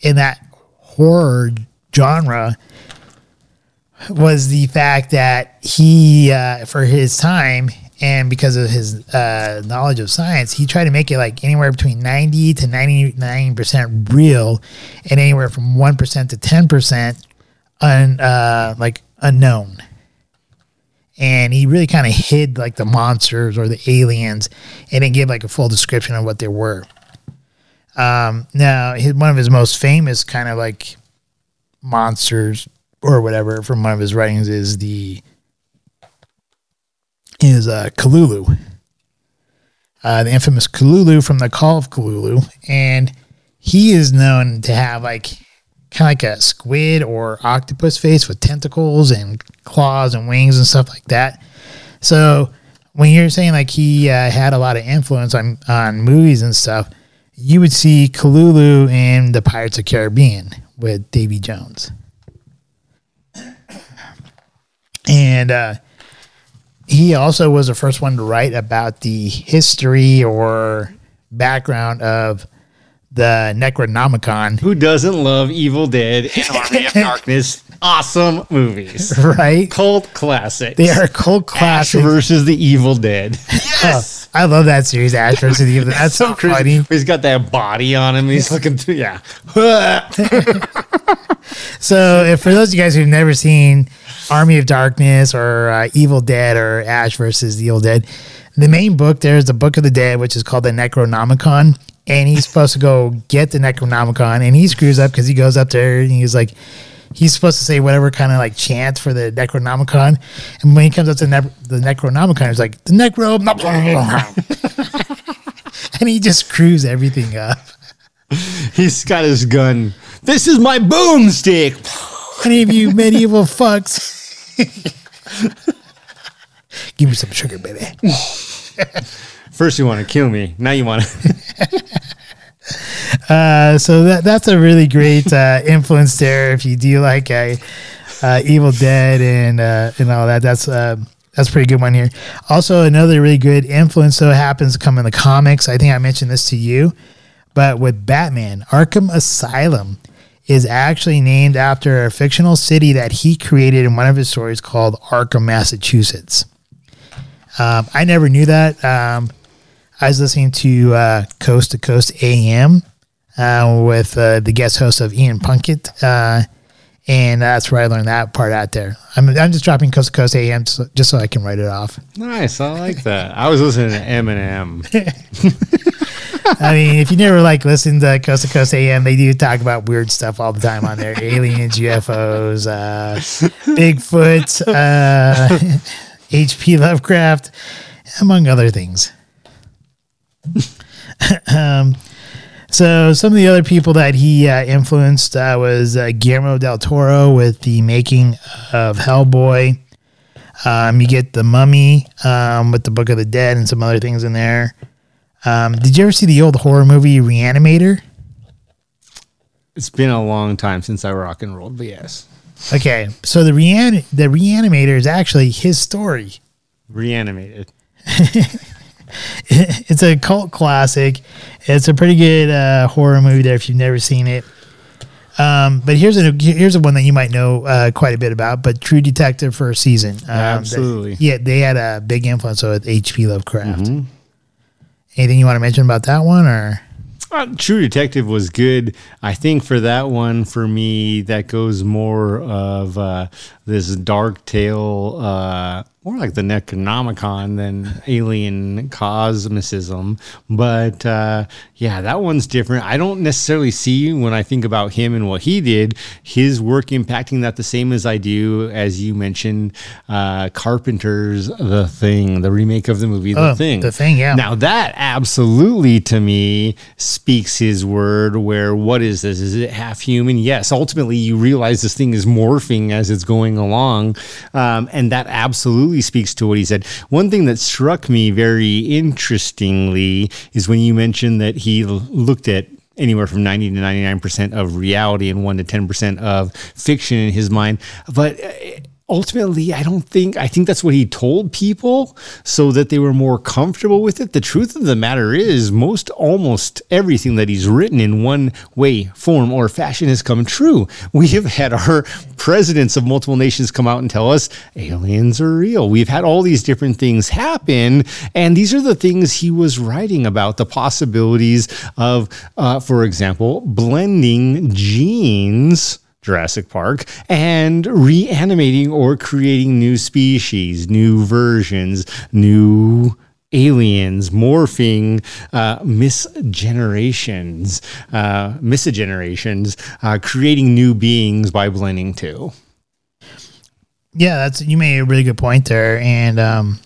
in that horror genre, was the fact that he, uh, for his time and because of his uh, knowledge of science, he tried to make it like anywhere between 90 to 99% real and anywhere from 1% to 10% un, uh, like unknown. And he really kind of hid like the monsters or the aliens and then gave like a full description of what they were. Um, now, his, one of his most famous kind of like monsters or whatever from one of his writings is the is uh, Cthulhu, uh, the infamous Cthulhu from the Call of Cthulhu, and he is known to have like kind of like a squid or octopus face with tentacles and claws and wings and stuff like that. So when you're saying like he uh, had a lot of influence on on movies and stuff, you would see Cthulhu in the Pirates of Caribbean with Davy Jones. And uh, he also was the first one to write about the history or background of the Necronomicon, Who doesn't love Evil Dead and Army of Darkness? Awesome movies. right? Cult classics. They are cult Ash versus the Evil Dead. Oh, I love that series, Ash versus the Evil. Dead. That's so funny. He's got that body on him. He's looking through. Yeah. So, if for those of you guys who've never seen Army of Darkness or uh, Evil Dead or Ash versus the Evil Dead, the main book there is the Book of the Dead, which is called the Necronomicon. And he's supposed to go get the Necronomicon, and he screws up because he goes up there and he's like, he's supposed to say whatever kind of like chant for the Necronomicon. And when he comes up to ne- the Necronomicon, he's like, the Necro. and he just screws everything up. He's got his gun. This is my boomstick. Any of you medieval fucks. Give me some sugar, baby. First, you want to kill me. Now you want to. Uh, so that that's a really great uh, influence there. If you do like a uh, Evil Dead and uh, and all that, that's uh, that's a pretty good one here. Also, another really good influence though happens to come in the comics. I think I mentioned this to you, but with Batman, Arkham Asylum is actually named after a fictional city that he created in one of his stories called Arkham, Massachusetts. Um, I never knew that. Um, I was listening to uh, Coast to Coast AM uh, with uh, the guest host of Ian Punnett, uh, and that's where I learned that part out there. I'm, I'm just dropping Coast to Coast AM so, just so I can write it off. nice. I like that. I was listening to Eminem. I mean, if you never like listen to Coast to Coast AM, they do talk about weird stuff all the time on there: aliens, UFOs, uh, Bigfoot, uh, H.P. Lovecraft, among other things. um, so some of the other people that he uh, influenced uh, was uh, Guillermo del Toro with the making of Hellboy. Um, you get the Mummy um, with the Book of the Dead and some other things in there. Um, did you ever see the old horror movie Reanimator? It's been a long time since I rock and rolled, but yes. Okay, so the rean the Reanimator is actually his story. Reanimated. it's a cult classic. It's a pretty good uh, horror movie there if you've never seen it. Um, but here's a here's a one that you might know uh, quite a bit about. But True Detective for a season. Um, Absolutely. that- yeah, they had a big influence with H.P. Lovecraft. Mm-hmm. Anything you want to mention about that one, or Uh, True Detective was good. I think for that one, for me, that goes more of uh, this dark tale, uh, more like the Necronomicon than alien cosmicism. But uh, yeah, that one's different. I don't necessarily see when I think about him and what he did, his work impacting that the same as I do, as you mentioned, uh, Carpenter's The Thing, the remake of the movie The Oh, Thing. The Thing, yeah. Now that absolutely to me speaks his word where what is this? Is it half human? Yes. Ultimately you realize this thing is morphing as it's going along. Um, and that absolutely speaks to what he said. One thing that struck me very interestingly is when you mentioned that he looked at anywhere from 90 to 99% of reality and 1 to 10% of fiction in his mind. But uh, ultimately, I don't think, I think that's what he told people so that they were more comfortable with it. The truth of the matter is, most almost everything that he's written in one way, form, or fashion has come true. We have had our presidents of multiple nations come out and tell us aliens are real. We've had all these different things happen. And these are the things he was writing about the possibilities of, uh, for example, blending genes. Jurassic Park and reanimating or creating new species, new versions, new aliens, morphing, uh, misgenerations, uh, misgenerations, uh, creating new beings by blending too. yeah, that's you made a really good point there. And um,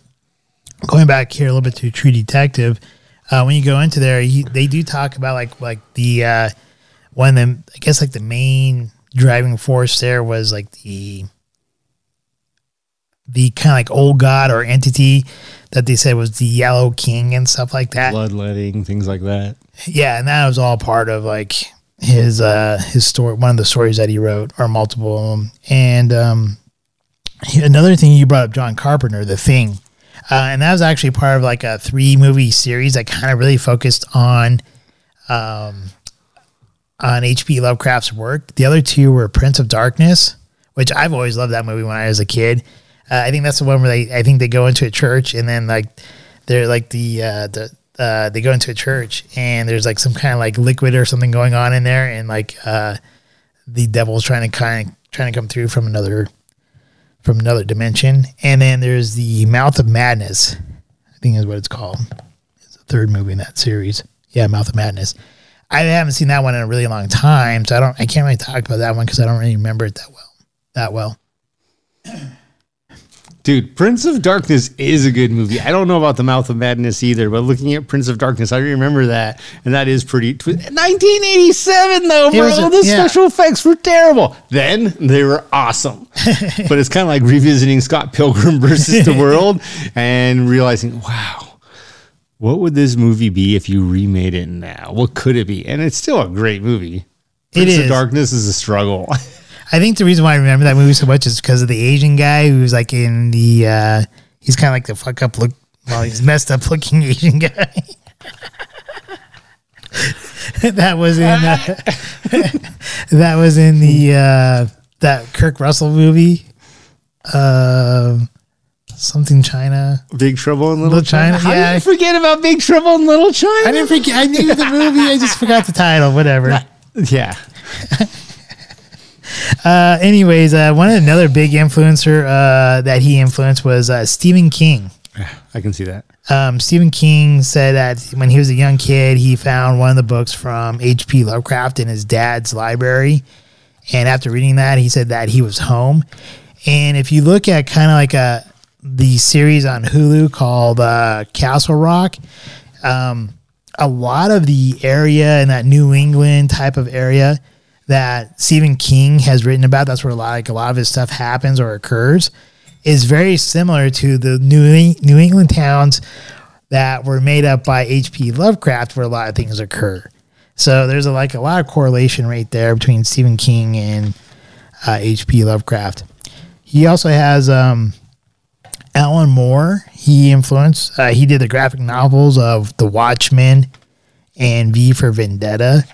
going back here a little bit to True Detective, uh, when you go into there, he, they do talk about like like the uh, one of them. I guess like the main driving force there was like the the kind of like old god or entity that they said was the Yellow King and stuff like that. Bloodletting, things like that. Yeah, and that was all part of like his uh his story, one of the stories that he wrote, or multiple of them. And um, another thing you brought up, John Carpenter, The Thing, uh, and that was actually part of like a three movie series that kind of really focused on um on H.P. Lovecraft's work. The other two were Prince of Darkness, which I've always loved that movie when I was a kid. Uh, I think that's the one where they I think they go into a church and then like they're like the uh, the uh, they go into a church and there's like some kind of like liquid or something going on in there and like uh, the devil's trying to kind of trying to come through from another from another dimension. And then there's the Mouth of Madness, I think is what it's called. It's the third movie in that series. Yeah, Mouth of Madness. I haven't seen that one in a really long time, so I don't I can't really talk about that one because I don't really remember it that well. That well. Dude, Prince of Darkness is a good movie. I don't know about The Mouth of Madness either, but looking at Prince of Darkness, I remember that. And that is pretty. tw- 1987, though, bro. a- the yeah. special effects were terrible. Then they were awesome. but it's kind of like revisiting Scott Pilgrim versus the World and realizing, wow, what would this movie be if you remade it now? What could it be? And it's still a great movie. It Prince of. Darkness is a struggle. I think the reason why I remember that movie so much is because of the Asian guy who's like in the uh he's kind of like the fuck up look well he's messed up looking Asian guy. that was in uh, that was in the uh that Kurt Russell movie. Um something China. Big Trouble in Little, Little China, China. How yeah. did you forget about Big Trouble in Little China? I didn't forget I knew the movie, I just forgot the title, whatever. Yeah. Uh anyways, uh one another big influencer uh that he influenced was uh Stephen King. I can see that. um, Stephen King said that when he was a young kid, he found one of the books from H.P. Lovecraft in his dad's library. And after reading that, he said that he was home. And if you look at kind of like a the series on Hulu called uh, Castle Rock, um, a lot of the area in that New England type of area that Stephen King has written about, that's where a lot like a lot of his stuff happens or occurs, is very similar to the New New England towns that were made up by H.P. Lovecraft, where a lot of things occur. So there's a, like a lot of correlation right there between Stephen King and uh, H.P. Lovecraft. He also has um, Alan Moore. He influenced. Uh, he did the graphic novels of The Watchmen and V for Vendetta.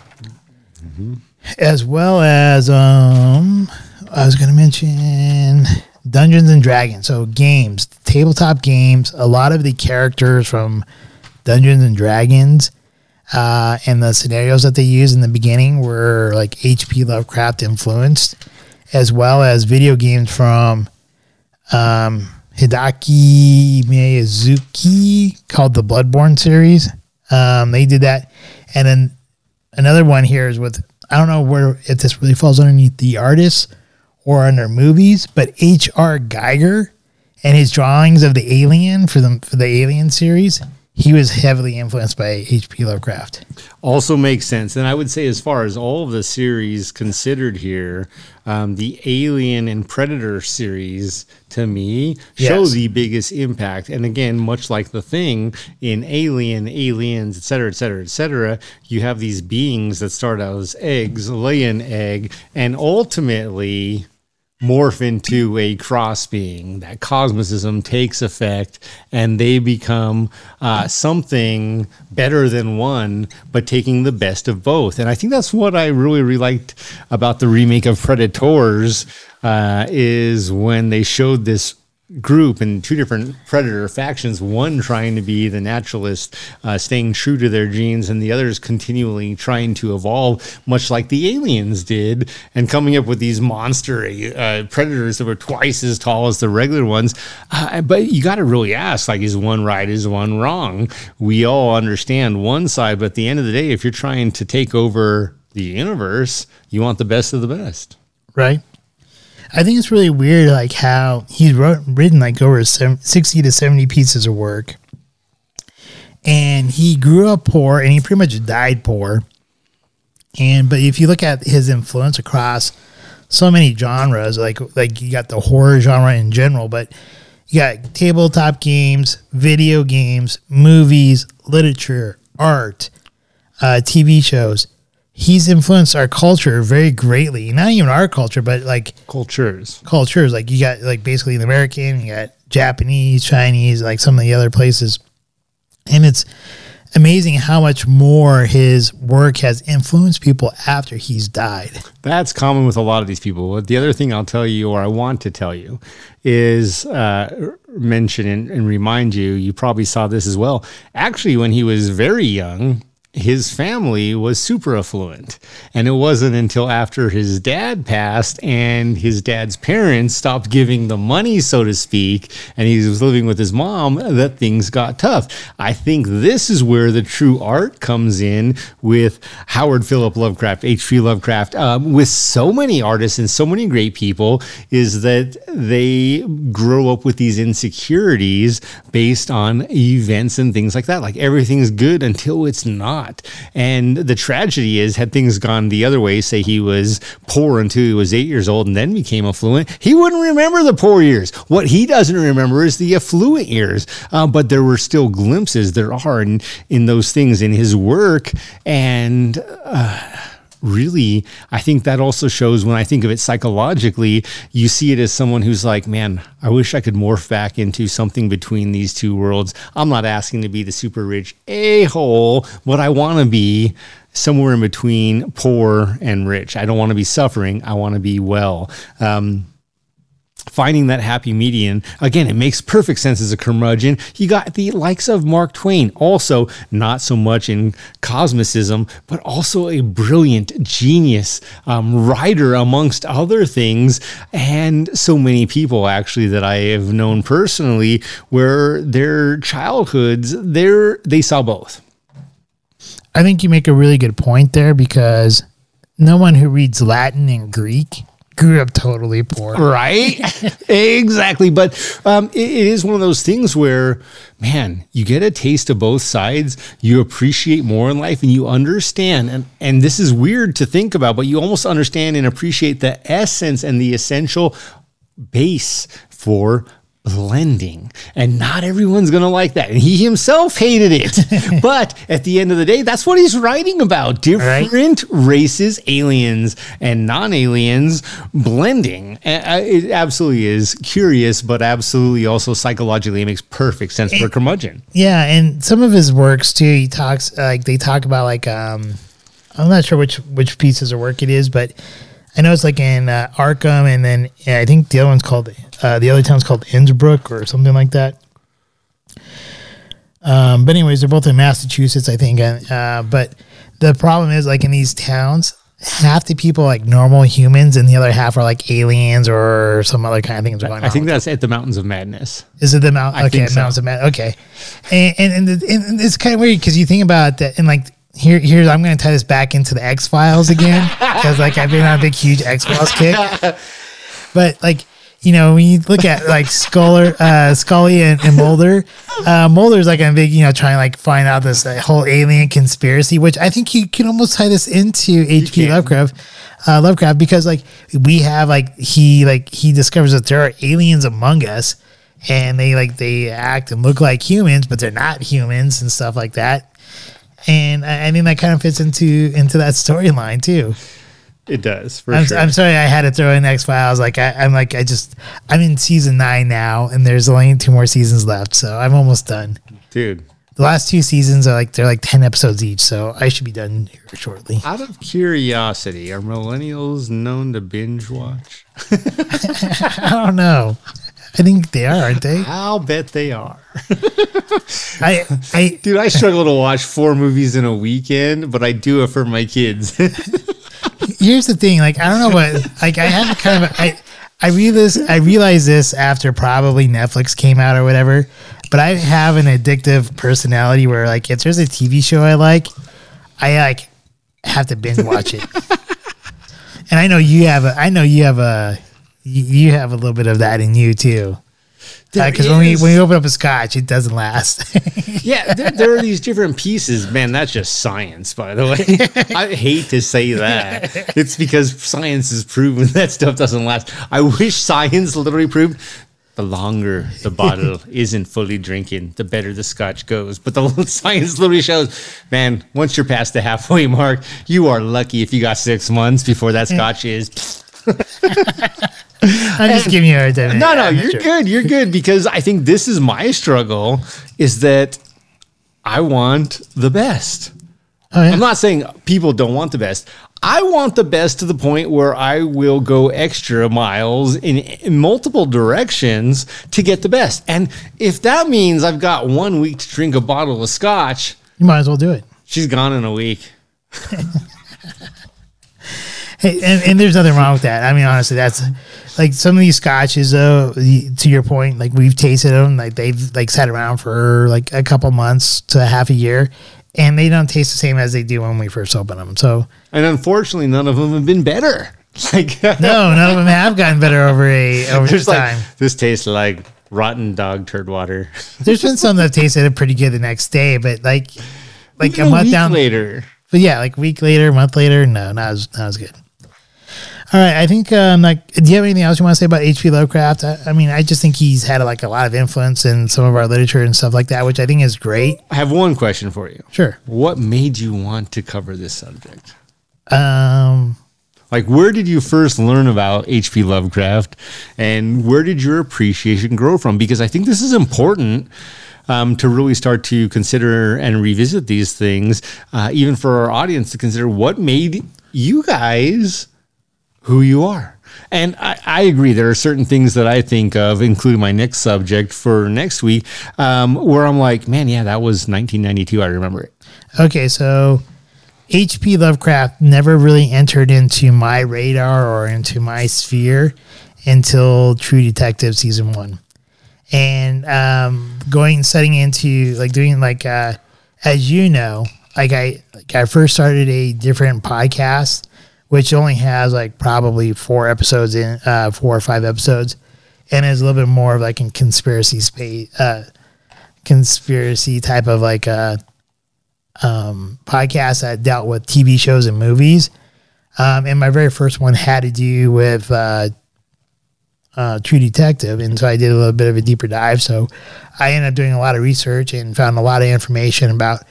as well as um, I was going to mention Dungeons and Dragons. So games, tabletop games. A lot of the characters from Dungeons and Dragons uh, and the scenarios that they used in the beginning were like H.P. Lovecraft influenced, as well as video games from um, Hideki Miyazaki called the Bloodborne series. Um, they did that, and then another one here is with I don't know where if this really falls underneath the artists or under movies, but H.R. Giger and his drawings of the alien for the for the Alien series, he was heavily influenced by H.P. Lovecraft. Also makes sense. And I would say, as far as all of the series considered here, um, the Alien and Predator series to me show Yes. the biggest impact. And again, much like the thing in Alien, Aliens, et cetera, et cetera, et cetera, you have these beings that start out as eggs, lay an egg, and ultimately morph into a cross being. That cosmicism takes effect and they become uh, something better than one, but taking the best of both. And I think that's what I really, really liked about the remake of Predators uh, is when they showed this group and two different predator factions one trying to be the naturalist uh, staying true to their genes and the others continually trying to evolve much like the aliens did and coming up with these monster uh, predators that were twice as tall as the regular ones. Uh, but you got to really ask like is one right is one wrong? We all understand one side but at the end of the day if you're trying to take over the universe you want the best of the best. Right? I think it's really weird, like how he's wrote, written like over sev- sixty to seventy pieces of work, and he grew up poor, and he pretty much died poor. And but if you look at his influence across so many genres, like like you got the horror genre in general, but you got tabletop games, video games, movies, literature, art, uh, TV shows. He's influenced our culture very greatly. Not even our culture, but like cultures cultures. Like you got like basically the American, you got Japanese, Chinese, like some of the other places. And it's amazing how much more his work has influenced people after he's died. That's common with a lot of these people. The other thing I'll tell you, or I want to tell you, is uh, mention and, and remind you. You probably saw this as well. Actually, when he was very young, his family was super affluent. And it wasn't until after his dad passed and his dad's parents stopped giving the money, so to speak, and he was living with his mom that things got tough. I think this is where the true art comes in with Howard Philip Lovecraft, H.P. Lovecraft, um, with so many artists and so many great people, is that they grow up with these insecurities based on events and things like that. Like everything's good until it's not. And the tragedy is, had things gone the other way, say he was poor until he was eight years old and then became affluent, he wouldn't remember the poor years. What he doesn't remember is the affluent years. Uh, but there were still glimpses there are in, in those things in his work. And, uh, really, I think that also shows when I think of it psychologically, you see it as someone who's like, man, I wish I could morph back into something between these two worlds. I'm not asking to be the super rich a hole. What I want to be somewhere in between poor and rich. I don't want to be suffering. I want to be well. Um, finding that happy median again it makes perfect sense as a curmudgeon. You got the likes of mark twain also not so much in cosmicism but also a brilliant genius um, writer amongst other things and so many people actually that i have known personally where their childhoods they're they saw both. I think you make a really good point there because no one who reads Latin and Greek grew up totally poor. right exactly but um, it, it is one of those things where man you get a taste of both sides you appreciate more in life and you understand and, and this is weird to think about but you almost understand and appreciate the essence and the essential base for blending and not everyone's going to like that and he himself hated it. But at the end of the day that's what he's writing about different races aliens and non-aliens blending. And, uh, it absolutely is curious but absolutely also psychologically it makes perfect sense for a curmudgeon. Yeah, and some of his works too, he talks like they talk about like um I'm not sure which which pieces of work it is, but I know it's like in uh, Arkham, and then yeah, I think the other one's called uh, the other town's called Innsbruck or something like that. Um, but anyways, they're both in Massachusetts, I think. Uh, but the problem is, like in these towns, half the people are like normal humans, and the other half are like aliens or some other kind of things going on. I think that's at the Mountains of Madness. Is it the mount? I Okay, think so. mountains of Madness. Okay, and and, and, the- and it's kind of weird because you think about that, and like here, here's I'm going to tie this back into the X Files again because like I've been on a big, huge X Files kick. But like you know, when you look at like Sculler, uh, Scully and, and Mulder, uh, Mulder's like a big, you know, trying to like find out this uh, whole alien conspiracy, which I think you can almost tie this into H.P. Lovecraft, uh, Lovecraft, because like we have like he like he discovers that there are aliens among us, and they like they act and look like humans, but they're not humans and stuff like that. And I, I think that kind of fits into into that storyline too. It does for I'm, sure. I'm sorry I had to throw in X Files. Like I, I'm like I just I'm in season nine now, and there's only two more seasons left, so I'm almost done. Dude, The last two seasons are like they're like ten episodes each, so I should be done here shortly. out of curiosity, are millennials known to binge watch? I don't know. I think they are, aren't they? I'll bet they are. I I Dude, I struggle to watch four movies in a weekend, but I do it for my kids. here's the thing. Like I don't know what. Like I have kind of I, a, I I realize I realize this after probably Netflix came out or whatever. But I have an addictive personality where like if there's a TV show I like, I like have to binge watch it. and I know you have a. I know you have a. You you have a little bit of that in you too. Because when we when you open up a scotch, it doesn't last. yeah, there, there are these different pieces. Man, that's just science, by the way. I hate to say that. It's because science has proven that stuff doesn't last. I wish science literally proved the longer the bottle isn't fully drinking, the better the scotch goes. But the science literally shows, man, once you're past the halfway mark, you are lucky if you got six months before that scotch is. I'm just giving you a hard. No, no, you're sure. good. You're good because I think this is my struggle is that I want the best. Oh, yeah. I'm not saying people don't want the best. I want the best to the point where I will go extra miles in, in multiple directions to get the best. And if that means I've got one week to drink a bottle of scotch, You might as well do it. she's gone in a week. Hey, and, and there's nothing wrong with that. I mean, honestly, that's like some of these scotches, though. To your point, like we've tasted them, like they've like sat around for like a couple months to half a year, and they don't taste the same as they do when we first open them. So And unfortunately, none of them have been better. Like, no, none of them have gotten better over a over there's time. like, this tastes like rotten dog turd water. there's been some that tasted pretty good the next day, but like like Even a month week down later. But yeah, like week later, month later, no, not as not as good. All right, I think um like do you have anything else you want to say about H.P. Lovecraft? I, I mean, I just think he's had like a lot of influence in some of our literature and stuff like that, which I think is great. I have one question for you. Sure. What made you want to cover this subject? Um Like, where did you first learn about H.P. Lovecraft, and where did your appreciation grow from? Because I think this is important um, to really start to consider and revisit these things, uh, even for our audience to consider what made you guys who you are. And I, I agree. There are certain things that I think of, including my next subject for next week, um, where I'm like, man, yeah, that was 1992. I remember it. okay, so H.P. Lovecraft never really entered into my radar or into my sphere until True Detective season one. and um, going setting into like doing like uh, as you know like I like I first started a different podcast which only has like probably four episodes in uh, four or five episodes and is a little bit more of like a conspiracy space uh, conspiracy type of like uh, um, podcast that dealt with TV shows and movies um, and my very first one had to do with uh, uh, True Detective, and so I did a little bit of a deeper dive. So I ended up doing a lot of research and found a lot of information about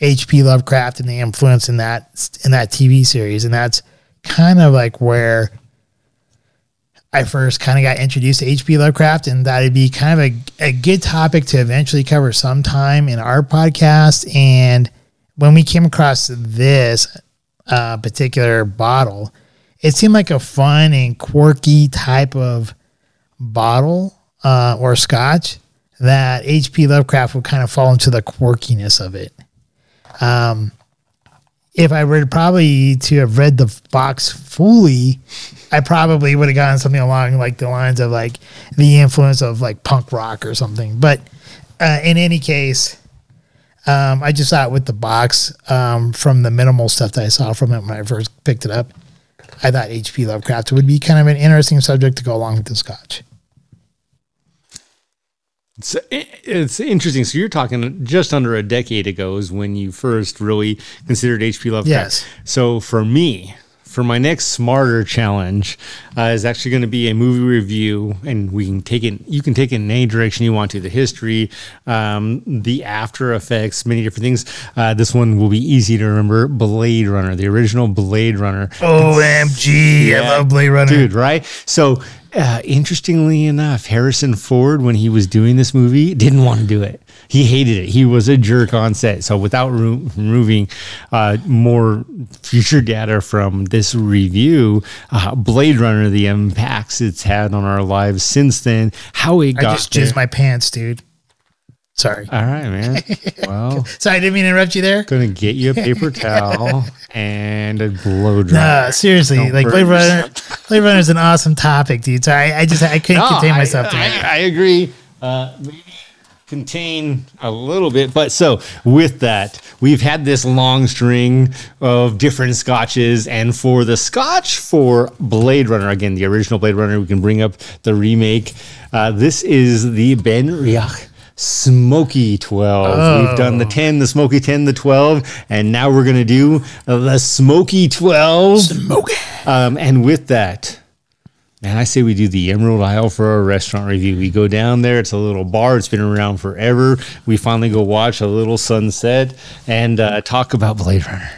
H.P. Lovecraft and the influence in that in that TV series, and that's kind of like where I first kind of got introduced to H.P. Lovecraft, and that'd be kind of a, a good topic to eventually cover sometime in our podcast. And when we came across this, uh, particular bottle, it seemed like a fun and quirky type of bottle uh, or scotch that H.P. Lovecraft would kind of fall into the quirkiness of it. Um, if I were probably to have read the box fully, I probably would have gotten something along like the lines of like the influence of like punk rock or something. But uh, in any case, um, I just thought with the box um, from the minimal stuff that I saw from it when I first picked it up, I thought H.P. Lovecraft would be kind of an interesting subject to go along with the scotch. It's, it's interesting. So you're talking just under a decade ago is when you first really considered H.P. Lovecraft. Yes. So for me, for my next smarter challenge, uh, is actually going to be a movie review, and we can take it. You can take it in any direction you want to. The history, um, the after effects, many different things. Uh, this one will be easy to remember. Blade Runner, the original Blade Runner. OMG, I love Blade Runner. dude, right? So, uh, interestingly enough, Harrison Ford, when he was doing this movie, didn't want to do it. He hated it. He was a jerk on set. So, without removing uh, more future data from this review, uh, Blade Runner, the impacts it's had on our lives since then, how it I got just jizzed my pants, dude. Sorry. All right, man. Well, Sorry, I didn't mean to interrupt you there. gonna get you a paper towel and a blow dry. Nah, seriously, Don't like Blade Runner. Blade Runner is an awesome topic, dude. So I, I just I couldn't No, contain I- myself. I, tonight. I, agree. Uh, maybe contain a little bit, but so with that, we've had this long string of different scotches, and for the scotch for Blade Runner, again the original Blade Runner, we can bring up the remake. Uh, this is the BenRiach. Smoky 12. We've done the 10, the Smoky 10, the 12, and now we're going to do the Smoky 12. Smoky. Um, and with that, Man, I say we do the Emerald Isle for our restaurant review. We go down there. It's a little bar. It's been around forever. We finally go watch a little sunset and uh, talk about Blade Runner.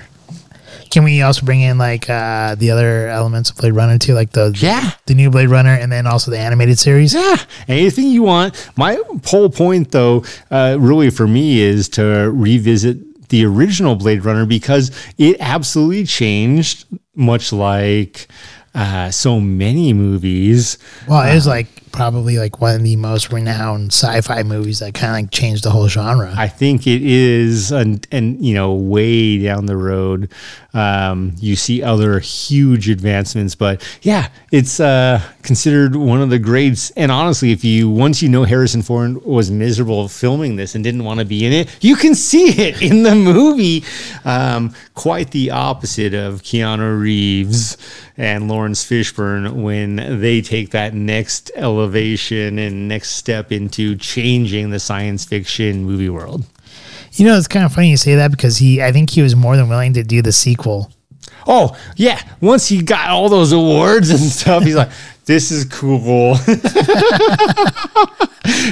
Can we also bring in like uh, the other elements of Blade Runner too, like the Yeah. the new Blade Runner, and then also the animated series? Yeah, anything you want. My whole point, though, uh, really for me is to revisit the original Blade Runner because it absolutely changed, much like uh, so many movies. Well, it was like probably like one of the most renowned sci-fi movies that kind of like changed the whole genre. I think it is, and and you know, way down the road, um, you see other huge advancements. But yeah, it's uh, considered one of the greats. And honestly, if you once you know Harrison Ford was miserable filming this and didn't want to be in it, you can see it in the movie. Um, quite the opposite of Keanu Reeves and Laurence Fishburne when they take that next elevation and next step into changing the science fiction movie world. You know, it's kind of funny you say that because he, I think he was more than willing to do the sequel. Oh, yeah. Once he got all those awards and stuff, he's like, this is cool.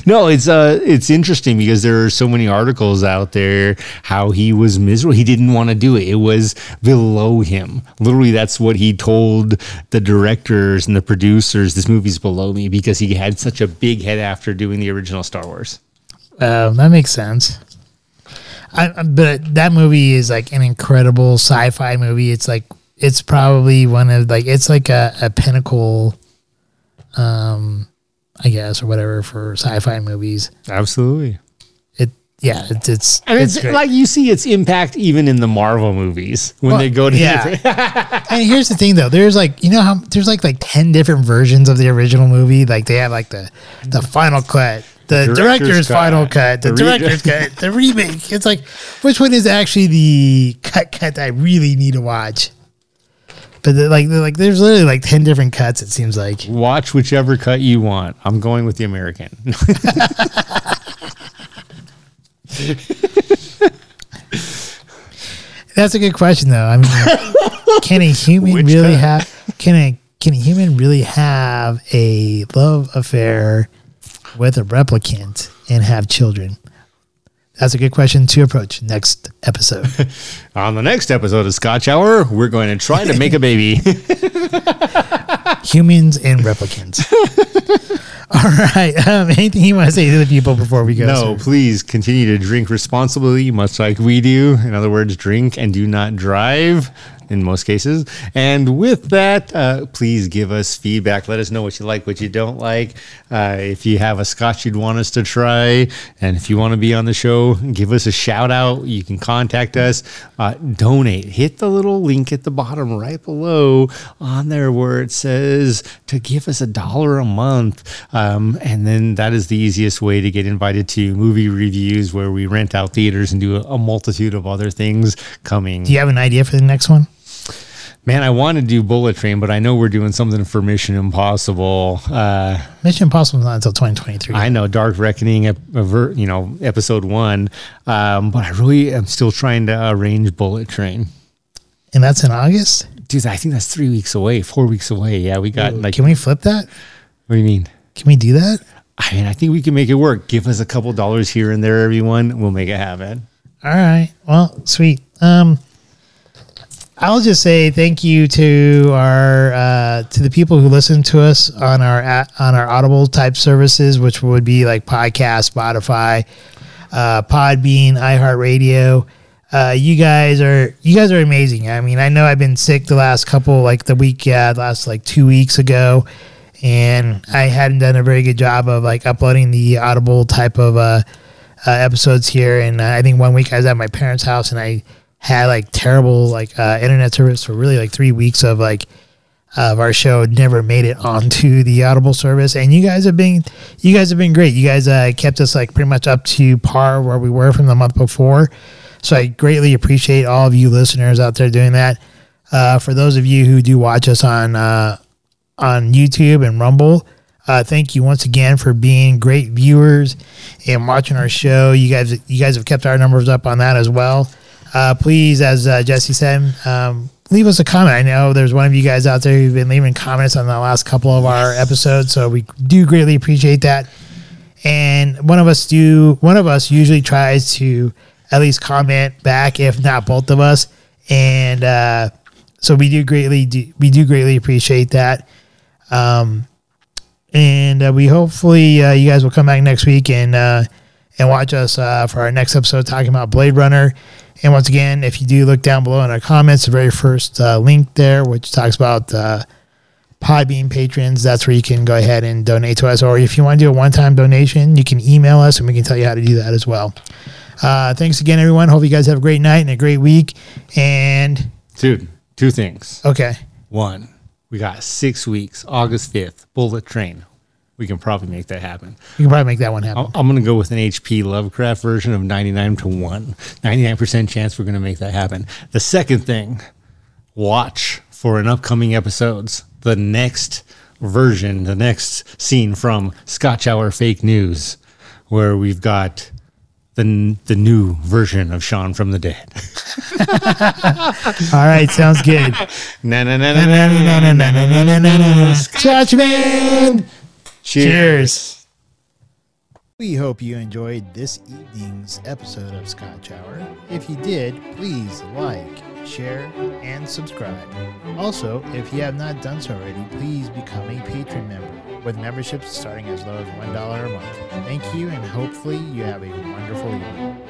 no, it's uh it's interesting because there are so many articles out there how he was miserable. He didn't want to do it. It was below him. Literally that's what he told the directors and the producers, this movie's below me because he had such a big head after doing the original Star Wars. Um, that makes sense. I, I- but that movie is like an incredible sci-fi movie. It's like it's probably one of like it's like a, a pinnacle, um, I guess or whatever for sci-fi movies. Absolutely. It yeah, it's it's And it's, great. like you see its impact even in the Marvel movies when Well, they go to yeah. different and here's the thing though there's like you know how there's like like 10 different versions of the original movie like they have like the the final cut the Director's director's, cut, final cut the, the re- director's cut the remake it's like which one is actually the cut cut that i really need to watch but the, like the, like there's literally like 10 different cuts it seems like Watch whichever cut you want. I'm going with the American. that's a good question though i mean can a human Which really cut? have can a can a human really have a love affair with a replicant and have children? That's a good question to approach next episode. On the next episode of Scotch Hour, we're going to try to make a baby. Humans and replicants. All right. Um, anything you want to say to the people before we go? no, sir? please continue to drink responsibly, much like we do. In other words, drink and do not drive. In most cases. And with that, uh, please give us feedback. Let us know what you like, what you don't like. Uh, if you have a scotch you'd want us to try, and if you want to be on the show, give us a shout out. You can contact us, uh, donate. Hit the little link at the bottom right below on there where it says to give us a dollar a month. Um, and then that is the easiest way to get invited to movie reviews where we rent out theaters and do a, a multitude of other things coming. Do you have an idea for the next one? Man, I want to do Bullet Train, but I know we're doing something for Mission Impossible. Uh, Mission Impossible is not until 2023. I know Dark Reckoning, you know, episode one, um, but I really am still trying to arrange Bullet Train. and that's in August. Dude, I think that's three weeks away, four weeks away. Yeah, we got like. Can we flip that? What do you mean? Can we do that? I mean, I think we can make it work. Give us a couple dollars here and there, everyone. We'll make it happen. All right. Well, sweet. Um, I'll just say thank you to our uh, to the people who listen to us on our on our Audible type services, which would be like podcast, Spotify, uh, Podbean, iHeartRadio. Uh, you guys are you guys are amazing. I mean, I know I've been sick the last couple, like the week, yeah, the last like two weeks ago, and I hadn't done a very good job of like uploading the Audible type of uh, uh, episodes here. And uh, I think one week I was at my parents' house and I had like terrible like uh, internet service for really like three weeks of like of our show never made it onto the Audible service. And you guys have been you guys have been great. You guys uh, kept us like pretty much up to par where we were from the month before. So I greatly appreciate all of you listeners out there doing that. Uh, for those of you who do watch us on uh, on YouTube and Rumble. Uh, thank you once again for being great viewers and watching our show. You guys, you guys have kept our numbers up on that as well. Uh, please, as uh, Jesse said, um, leave us a comment. I know there's one of you guys out there who've been leaving comments on the last couple of our episodes, so we do greatly appreciate that. And one of us do, one of us usually tries to at least comment back, if not both of us. And uh, so we do greatly, do, we do greatly appreciate that. Um, and uh, we hopefully uh, you guys will come back next week and uh, and watch us uh, for our next episode talking about Blade Runner. And once again, if you do look down below in our comments, the very first uh, link there, which talks about uh, Podbean patrons, that's where you can go ahead and donate to us. Or if you want to do a one-time donation, you can email us and we can tell you how to do that as well. Uh, thanks again, everyone. Hope you guys have a great night and a great week. And Dude, two things. okay, One, we got six weeks, August 5th, Bullet Train. We can probably make that happen. you can probably make that one happen. I'm, going to go with an HP Lovecraft version of 99 to 1. 99% chance we're going to make that happen. The second thing, watch for an upcoming episodes the next version, the next scene from Scotch Hour Fake News, where we've got the, the new version of Sean from the Dead. All right, sounds good. na Cheers. We hope you enjoyed this evening's episode of Scotch Hour. If you did, please like, share, and subscribe. Also, if you have not done so already, please become a patron member with memberships starting as low as $1 a month. Thank you, and hopefully, you have a wonderful evening.